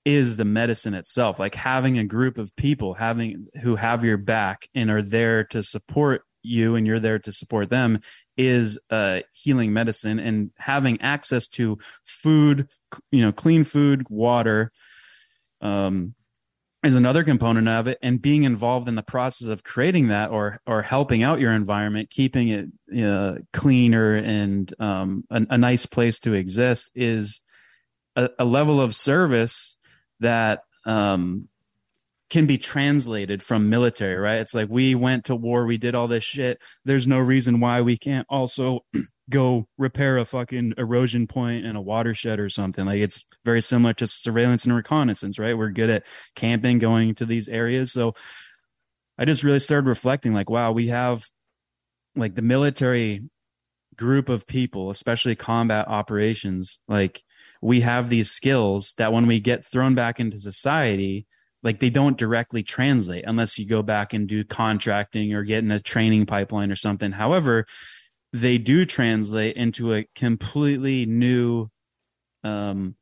is the medicine itself. Like having a group of people having who have your back and are there to support you and you're there to support them is uh, healing medicine and having access to food, you know, clean food, water, um, is another component of it. And being involved in the process of creating that or or helping out your environment, keeping it uh, cleaner and um, a, a nice place to exist is a, a level of service that um, can be translated from military, right? It's like we went to war, we did all this shit. There's no reason why we can't also go repair a fucking erosion point in a watershed or something. Like it's very similar to surveillance and reconnaissance, right? We're good at camping, going to these areas. So I just really started reflecting like, wow, we have like the military group of people, especially combat operations, like we have these skills that when we get thrown back into society, like they don't directly translate unless you go back and do contracting or get in a training pipeline or something. However, they do translate into a completely new um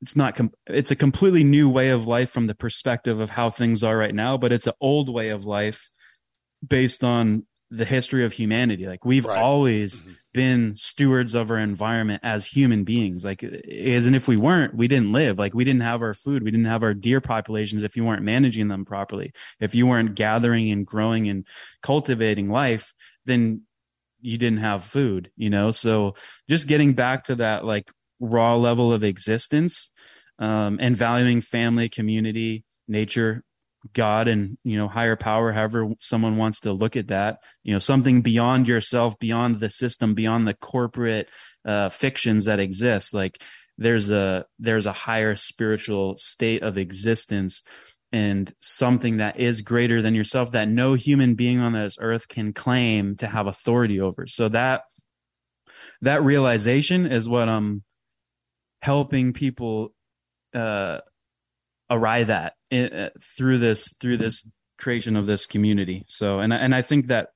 it's not com- it's a completely new way of life from the perspective of how things are right now but it's an old way of life based on the history of humanity like we've right. always mm-hmm. been stewards of our environment as human beings. Like, as and if we weren't, we didn't live. Like, we didn't have our food, we didn't have our deer populations if you weren't managing them properly. If you weren't gathering and growing and cultivating life, then you didn't have food, you know? So just getting back to that like raw level of existence um, and valuing family, community, nature, God, and, you know, higher power, however someone wants to look at that, you know, something beyond yourself, beyond the system, beyond the corporate uh, fictions that exist. Like there's a, there's a higher spiritual state of existence and something that is greater than yourself that no human being on this earth can claim to have authority over. So that that realization is what I'm helping people uh, arrive at uh, through this through this creation of this community. So and and I think that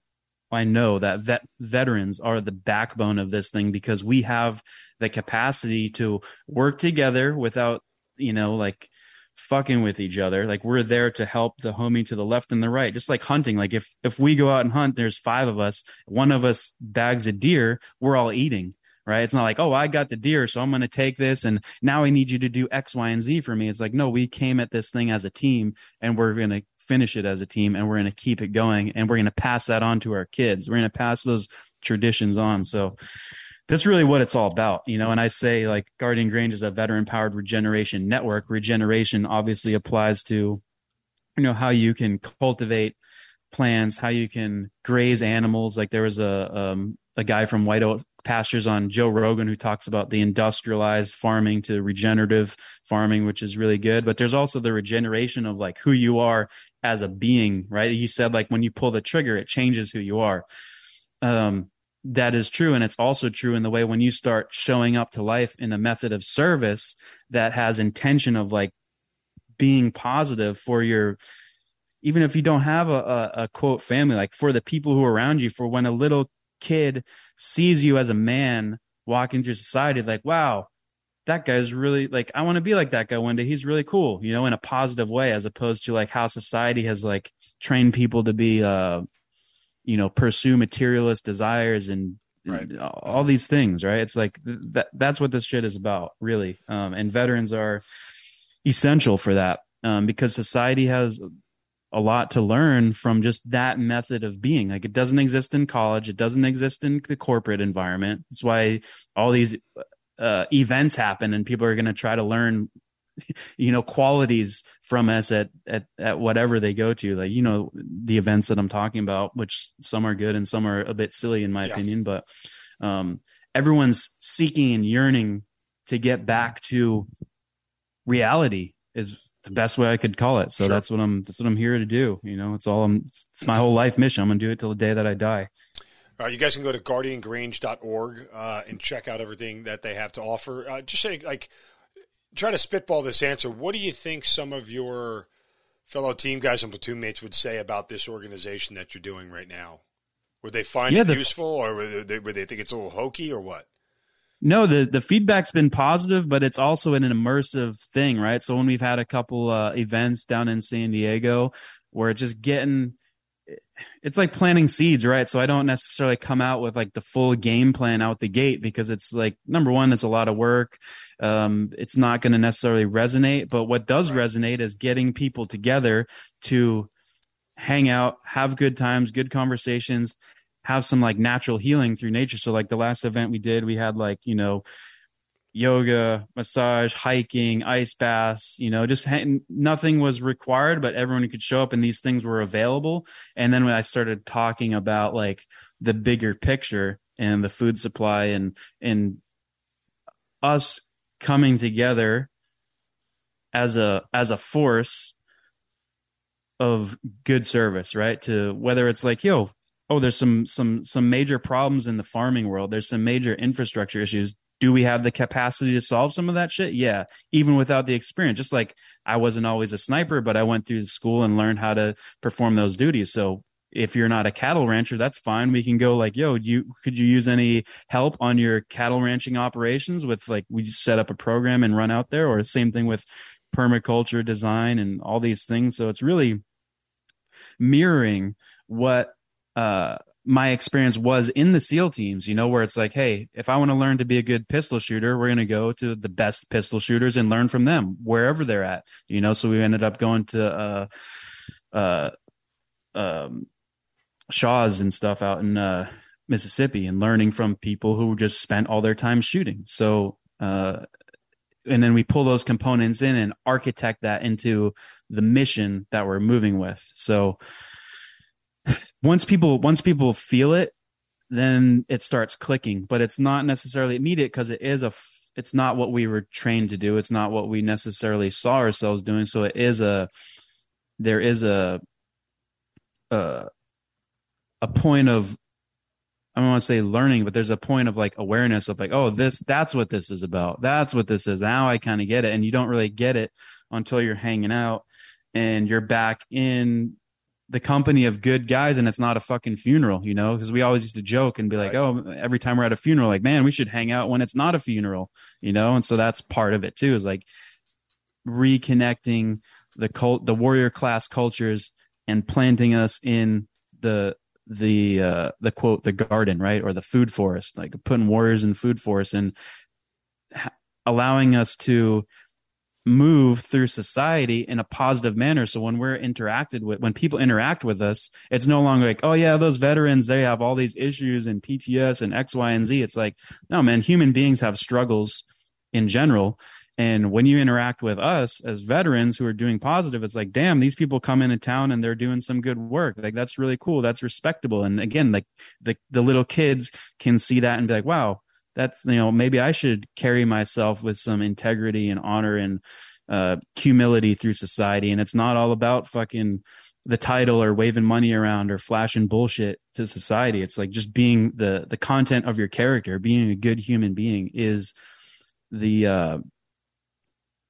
I know that vet, veterans are the backbone of this thing because we have the capacity to work together without you know like fucking with each other. Like we're there to help the homie to the left and the right. Just like hunting. Like if if we go out and hunt, there's five of us. One of us bags a deer. We're all eating. Right. It's not like, oh, I got the deer, so I'm going to take this and now I need you to do X, Y, and Z for me. It's like, no, we came at this thing as a team and we're going to finish it as a team and we're going to keep it going and we're going to pass that on to our kids. We're going to pass those traditions on. So, that's really what it's all about, you know. And I say like Guardian Grange is a veteran powered regeneration network. Regeneration obviously applies to, you know, how you can cultivate plants, how you can graze animals. Like there was a um, a guy from White Oak Pastures on Joe Rogan who talks about the industrialized farming to regenerative farming, which is really good. But there's also the regeneration of like who you are as a being, right? You said like when you pull the trigger, it changes who you are. Um, that is true and it's also true in the way when you start showing up to life in a method of service that has intention of like being positive for your even if you don't have a, a, a, quote family like for the people who are around you for when a little kid sees you as a man walking through society like wow that guy's really like i want to be like that guy one day. He's really cool you know in a positive way as opposed to like how society has like trained people to be uh you know pursue materialist desires and, right. all these things right? It's like that that's what this shit is about really. Um, and veterans are essential for that um, because society has a lot to learn from just that method of being. Like it doesn't exist in college. It doesn't exist in the corporate environment. That's why all these uh, events happen and people are going to try to learn you know qualities from us at, at at whatever they go to. Like you know the events that i'm talking about which some are good and some are a bit silly in my yeah. opinion but um everyone's seeking and yearning to get back to reality is the best way I could call it. So sure. that's what I'm that's what I'm here to do. You know, it's all I'm it's my whole life mission. I'm gonna do it till the day that I die. All right, you guys can go to guardiangrange.org uh, and check out everything that they have to offer. Uh, just say like try to spitball this answer. What do you think some of your fellow team guys and platoon mates would say about this organization that you're doing right now? Would they find yeah, it the, useful, or would they, would they think it's a little hokey, or what? No, the the feedback's been positive, but it's also an immersive thing, right? So when we've had a couple uh, events down in San Diego, where it's just getting it's like planting seeds, right? So I don't necessarily come out with like the full game plan out the gate because it's like number one, it's a lot of work. Um, it's not going to necessarily resonate, but what does right. resonate is getting people together to hang out, have good times, good conversations, have some like natural healing through nature. So like the last event we did, we had like, you know, yoga, massage, hiking, ice baths, you know, just ha- nothing was required, but everyone could show up and these things were available. And then when I started talking about like the bigger picture and the food supply and, and us coming together as a, as a force of good service, right? To whether it's like, yo, oh, there's some, some, some major problems in the farming world. There's some major infrastructure issues do we have the capacity to solve some of that shit? Yeah, even without the experience. Just like I wasn't always a sniper, but I went through school and learned how to perform those duties. So if you're not a cattle rancher, that's fine. We can go like, yo, you could you use any help on your cattle ranching operations with like we just set up a program and run out there, or same thing with permaculture design and all these things. So it's really mirroring what uh my experience was in the SEAL teams, you know, where it's like, hey, if I want to learn to be a good pistol shooter, we're going to go to the best pistol shooters and learn from them wherever they're at, you know. So we ended up going to uh, uh, um, Shaw's and stuff out in uh, Mississippi and learning from people who just spent all their time shooting. So, uh, and then we pull those components in and architect that into the mission that we're moving with. So, once people once people feel it then it starts clicking but it's not necessarily immediate because it is a it's not what we were trained to do it's not what we necessarily saw ourselves doing so it is a there is a a, a point of I don't want to say learning, but there's a point of like awareness of like, oh, this, that's what this is about. That's what this is. Now I kind of get it. And you don't really get it until you're hanging out and you're back in the company of good guys and it's not a fucking funeral, you know, because we always used to joke and be like, right. oh, every time we're at a funeral, like, man, we should hang out when it's not a funeral, you know? And so that's part of it too, is like reconnecting the cult, the warrior class cultures and planting us in the, the, uh, the quote, the garden, right? Or the food forest, like putting warriors in food forest and ha- allowing us to move through society in a positive manner. So when we're interacted with, when people interact with us, it's no longer like, oh yeah, those veterans, they have all these issues and PTS and X, Y, and Z. It's like, no, man, human beings have struggles in general. And when you interact with us as veterans who are doing positive, it's like, damn, these people come into town and they're doing some good work. Like that's really cool. That's respectable. And again, like the, the little kids can see that and be like, wow, that's you know maybe I should carry myself with some integrity and honor and uh, humility through society, and it's not all about fucking the title or waving money around or flashing bullshit to society. It's like just being the the content of your character, being a good human being is the uh,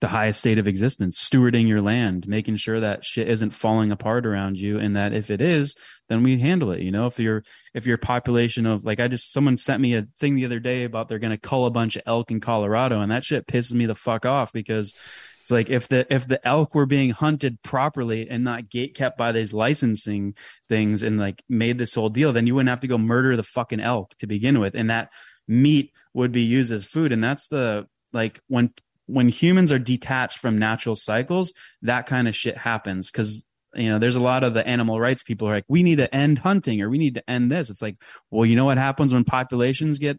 the highest state of existence, stewarding your land, making sure that shit isn't falling apart around you. And that if it is, then we handle it. You know, if you're, if your population of like, I just, someone sent me a thing the other day about they're going to cull a bunch of elk in Colorado. And that shit pisses me the fuck off because it's like if the, if the elk were being hunted properly and not gate kept by these licensing things and like made this whole deal, then you wouldn't have to go murder the fucking elk to begin with. And that meat would be used as food. And that's the, like when when humans are detached from natural cycles, that kind of shit happens. Because you know there's a lot of the animal rights people are like we need to end hunting or we need to end this. It's like well you know what happens when populations get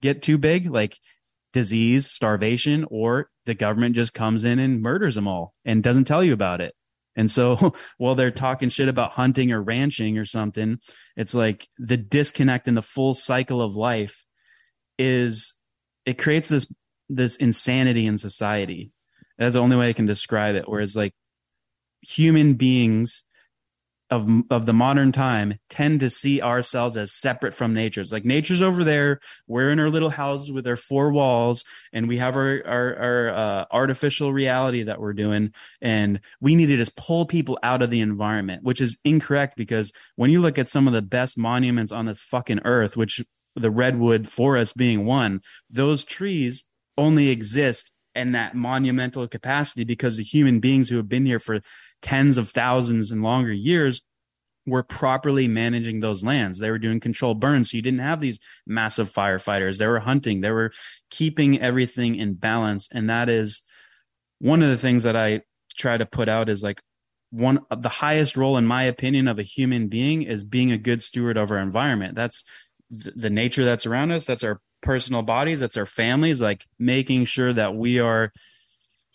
get too big? Like disease starvation or the government just comes in and murders them all and doesn't tell you about it. And so while they're talking shit about hunting or ranching or something it's like the disconnect in the full cycle of life is it creates this this insanity in society. That's the only way I can describe it. Whereas like human beings of of the modern time tend to see ourselves as separate from nature. It's like nature's over there. We're in our little houses with our four walls, and we have our our, our uh, artificial reality that we're doing. And we need to just pull people out of the environment, which is incorrect because when you look at some of the best monuments on this fucking earth, which the redwood forest being one, those trees only exist in that monumental capacity because the human beings who have been here for tens of thousands and longer years were properly managing those lands. They were doing controlled burns. So you didn't have these massive firefighters. They were hunting. They were keeping everything in balance. And that is one of the things that I try to put out is like one of the highest role, in my opinion, of a human being is being a good steward of our environment. That's the nature that's around us. That's our personal bodies, that's our families, like making sure that we are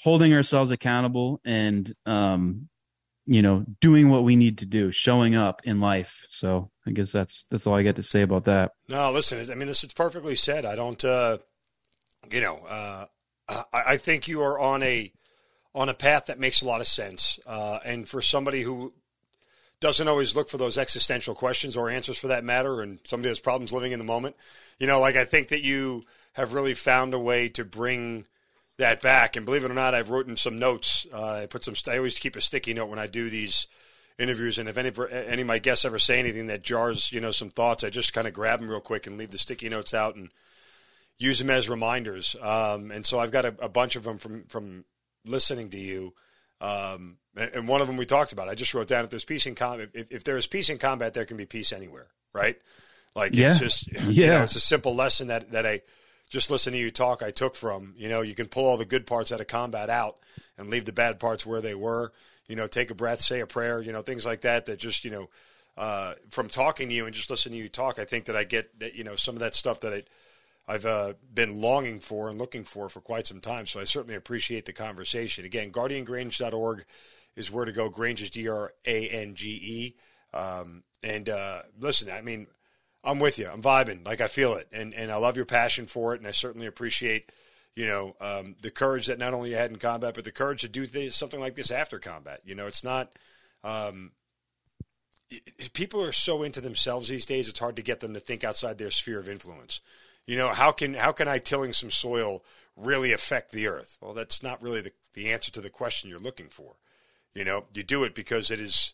holding ourselves accountable and um you know doing what we need to do showing up in life. So i guess that's that's all i got to say about that. No listen i mean this is perfectly said. I don't uh you know uh i, I think you are on a on a path that makes a lot of sense. Uh and for somebody who doesn't always look for those existential questions or answers for that matter and somebody has problems living in the moment you know, like I think that you have really found a way to bring that back. And believe it or not, I've written some notes. Uh, I put some. I always keep a sticky note when I do these interviews. And if any any of my guests ever say anything that jars, you know, some thoughts, I just kind of grab them real quick and leave the sticky notes out and use them as reminders. Um, and so I've got a, a, bunch of them from from listening to you. Um, and, one of them we talked about. I just wrote down if there's peace in combat, if, if there is peace in combat, there can be peace anywhere. right? Like Yeah. it's just you Yeah. know, it's a simple lesson that that I just listen to you talk. I took from you know you can pull all the good parts out of combat out and leave the bad parts where they were. You know, take a breath, say a prayer. You know, things like that. That just you know uh, from talking to you and just listening to you talk, I think that I get that you know some of that stuff that I. I've uh, been longing for and looking for for quite some time. So I certainly appreciate the conversation. Again, guardiangrange.org is where to go. Grange is D R A N G E. Um, and uh, listen, I mean, I'm with you. I'm vibing. Like I feel it, and and I love your passion for it, and I certainly appreciate you know um, the courage that not only you had in combat, but the courage to do things, something like this after combat. You know, it's not. Um, people are so into themselves these days. It's hard to get them to think outside their sphere of influence. You know, how can how can I tilling some soil really affect the earth? Well, that's not really the the answer to the question you're looking for. You know, you do it because it is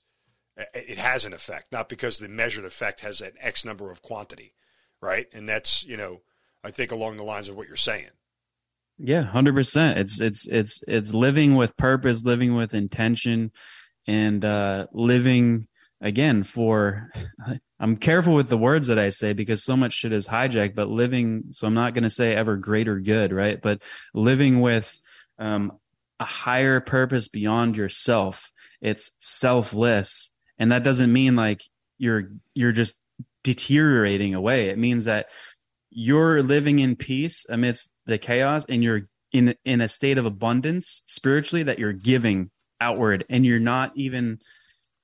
it has an effect, not because the measured effect has an X number of quantity, right? And that's you know, I think along the lines of what you're saying. Yeah, hundred percent. It's it's it's it's living with purpose, living with intention, and uh, living again for. I'm careful with the words that I say because so much shit is hijacked. But living, so I'm not going to say ever greater good, right? But living with um, a higher purpose beyond yourself. It's selfless, and that doesn't mean like you're you're just deteriorating away. It means that you're living in peace amidst the chaos and you're in in a state of abundance spiritually that you're giving outward and you're not even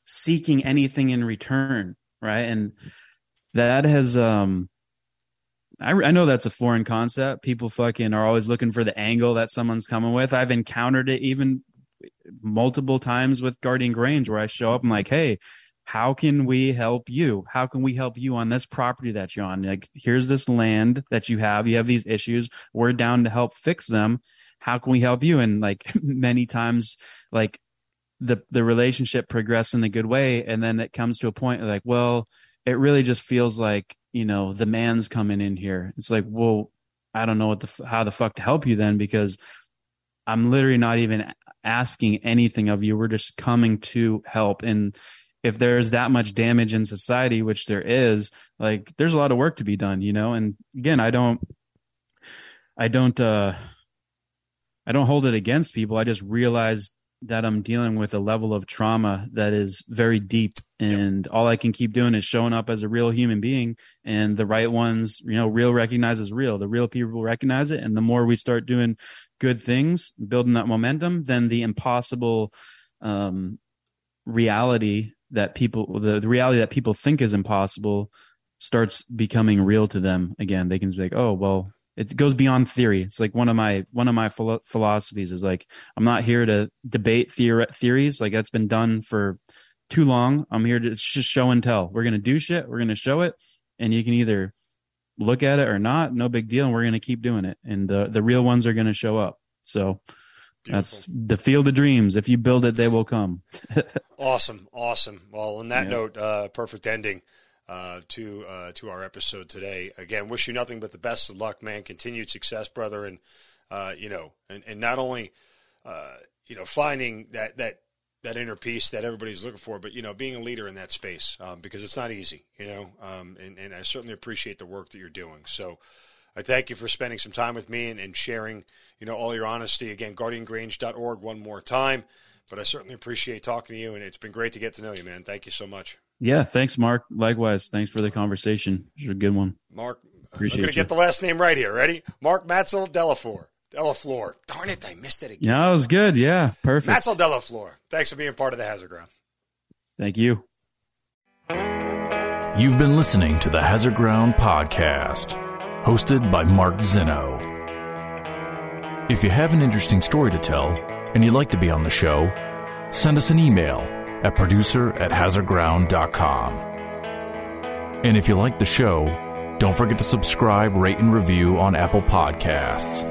seeking anything in return right? And that has um I, I know that's a foreign concept. People fucking are always looking for the angle that someone's coming with. I've encountered it even multiple times with guardian grange where i show up and like hey how can we help you? How can we help you on this property that you're on? Like here's this land that you have. You have these issues. We're down to help fix them. How can we help you? And like many times like the the relationship progress in a good way. And then it comes to a point like well it really just feels like you know the man's coming in here. It's like well i don't know what the how the fuck to help you then because i'm literally not even asking anything of you. We're just coming to help. And if there's that much damage in society which there is like there's a lot of work to be done you know? And again i don't i don't uh i don't hold it against people. I just realize that i'm dealing with a level of trauma that is very deep. And all i can keep doing is showing up as a real human being and the right ones you know real recognizes real. The real people recognize it and the more we start doing good things building that momentum then the impossible um reality that people the, the reality that people think is impossible starts becoming real to them again. They can be like oh well it goes beyond theory. It's like one of my one of my philo- philosophies is like i'm not here to debate theor- theories. Like that's been done for too long. I'm here to it's just show and tell. We're going to do shit. We're going to show it. And you can either look at it or not. No big deal. And we're going to keep doing it. And the the real ones are going to show up. So that's the field of dreams. If you build it they will come. Awesome, awesome. Well, on that Yeah. note, uh, perfect ending uh, to uh, to our episode today. Again, wish you nothing but the best of luck, man. Continued success, brother, and uh, you know, and, and not only uh, you know finding that that that inner peace that everybody's looking for, but you know, being a leader in that space um, because it's not easy, you know. Um, and, and I certainly appreciate the work that you're doing. So. I thank you for spending some time with me and, and sharing, you know, all your honesty. Again, guardiangrange.org one more time. But I certainly appreciate talking to you, and it's been great to get to know you, man. Thank you so much. Yeah thanks mark likewise thanks for the conversation it was a good one Mark, Appreciate I'm going to get the last name right here. Ready? Mark Matzel Delafour. Delafleur. Darn it, I missed it again. yeah that was good yeah perfect Matzel Delafleur. Thanks for being part of the Hazard Ground. thank you You've been listening to the Hazard Ground Podcast, hosted by Mark Zeno. If you have an interesting story to tell and you'd like to be on the show, send us an email at producer at hazardground.com. And if you like the show, don't forget to subscribe, rate, and review on Apple Podcasts.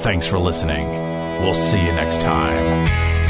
Thanks for listening. We'll see you next time.